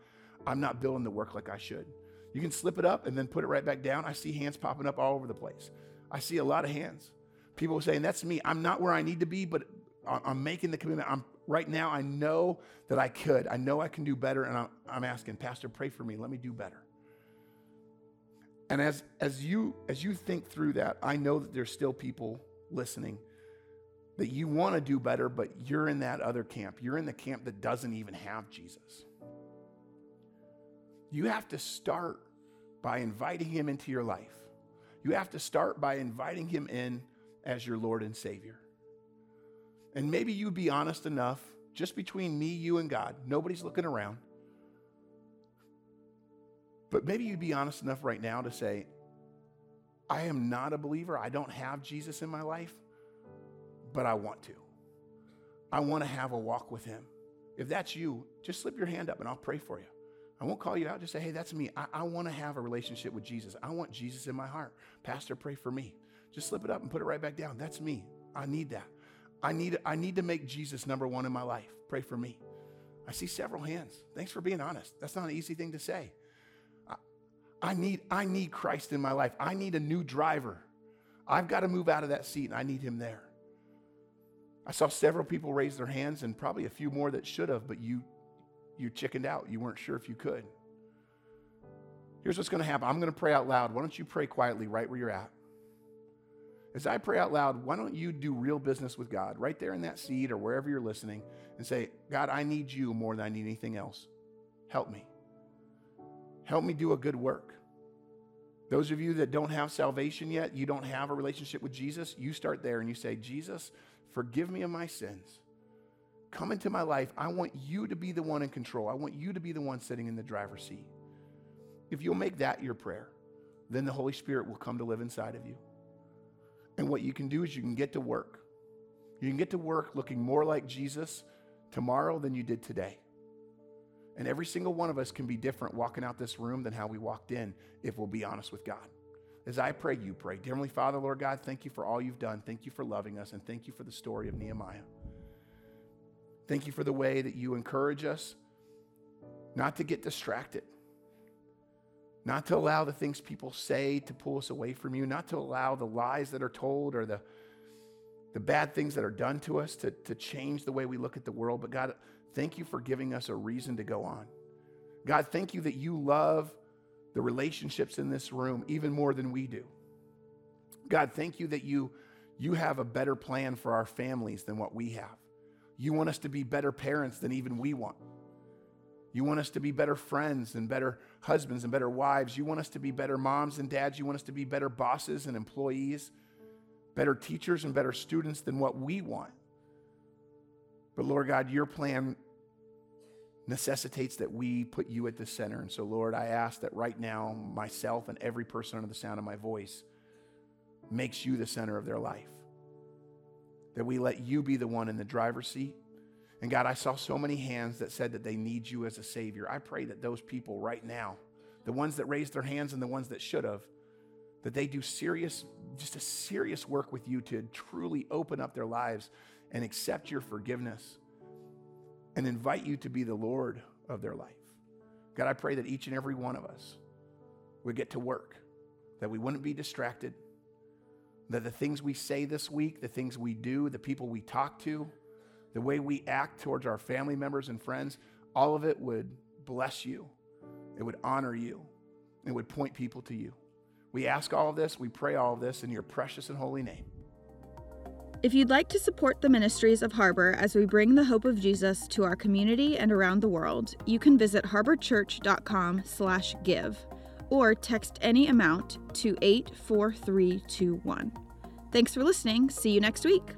I'm not building the work like I should. You can slip it up and then put it right back down. I see hands popping up all over the place. I see a lot of hands. People saying, That's me. I'm not where I need to be, but I'm making the commitment. I'm right now. I know that I could. I know I can do better. And I'm, I'm asking, Pastor, pray for me. Let me do better. And as, as, you, as you think through that, I know that there's still people listening that you want to do better, but you're in that other camp. You're in the camp that doesn't even have Jesus. You have to start by inviting him into your life. You have to start by inviting him in as your Lord and Savior. And maybe you'd be honest enough, just between me, you, and God, nobody's looking around. But maybe you'd be honest enough right now to say, I am not a believer. I don't have Jesus in my life, but I want to. I want to have a walk with Him. If that's you, just slip your hand up and I'll pray for you. I won't call you out. Just say, hey, that's me. I, I want to have a relationship with Jesus. I want Jesus in my heart. Pastor, pray for me. Just slip it up and put it right back down. That's me. I need that. I need, I need to make Jesus number one in my life. Pray for me. I see several hands. Thanks for being honest. That's not an easy thing to say. I, I, need, I need Christ in my life. I need a new driver. I've got to move out of that seat and I need him there. I saw several people raise their hands and probably a few more that should have, but you, you chickened out. You weren't sure if you could. Here's what's going to happen I'm going to pray out loud. Why don't you pray quietly right where you're at? As I pray out loud, why don't you do real business with God right there in that seat or wherever you're listening and say, God, I need you more than I need anything else. Help me. Help me do a good work. Those of you that don't have salvation yet, you don't have a relationship with Jesus, you start there and you say, Jesus, forgive me of my sins. Come into my life. I want you to be the one in control. I want you to be the one sitting in the driver's seat. If you'll make that your prayer, then the Holy Spirit will come to live inside of you. And what you can do is you can get to work. You can get to work looking more like Jesus tomorrow than you did today. And every single one of us can be different walking out this room than how we walked in if we'll be honest with God. As I pray, you pray. Dear Heavenly Father, Lord God, thank you for all you've done. Thank you for loving us, and thank you for the story of Nehemiah. Thank you for the way that you encourage us not to get distracted, not to allow the things people say to pull us away from you, not to allow the lies that are told or the, the bad things that are done to us to, to change the way we look at the world. But God, thank you for giving us a reason to go on. God, thank you that you love the relationships in this room even more than we do. God, thank you that you, you have a better plan for our families than what we have. You want us to be better parents than even we want. You want us to be better friends and better husbands and better wives. You want us to be better moms and dads. You want us to be better bosses and employees, better teachers and better students than what we want. But Lord God, your plan necessitates that we put you at the center. And so, Lord, I ask that right now, myself and every person under the sound of my voice makes you the center of their life. That we let you be the one in the driver's seat. And God, I saw so many hands that said that they need you as a Savior. I pray that those people right now, the ones that raised their hands and the ones that should have, that they do serious, just a serious work with you to truly open up their lives and accept your forgiveness and invite you to be the Lord of their life. God, I pray that each and every one of us would get to work, that we wouldn't be distracted, that the things we say this week, the things we do, the people we talk to, the way we act towards our family members and friends, all of it would bless you. It would honor you. It would point people to you. We ask all of this, we pray all of this in your precious and holy name. If you'd like to support the ministries of Harbor as we bring the hope of Jesus to our community and around the world, you can visit harborchurch.com/give or text any amount to 84321. Thanks for listening. See you next week.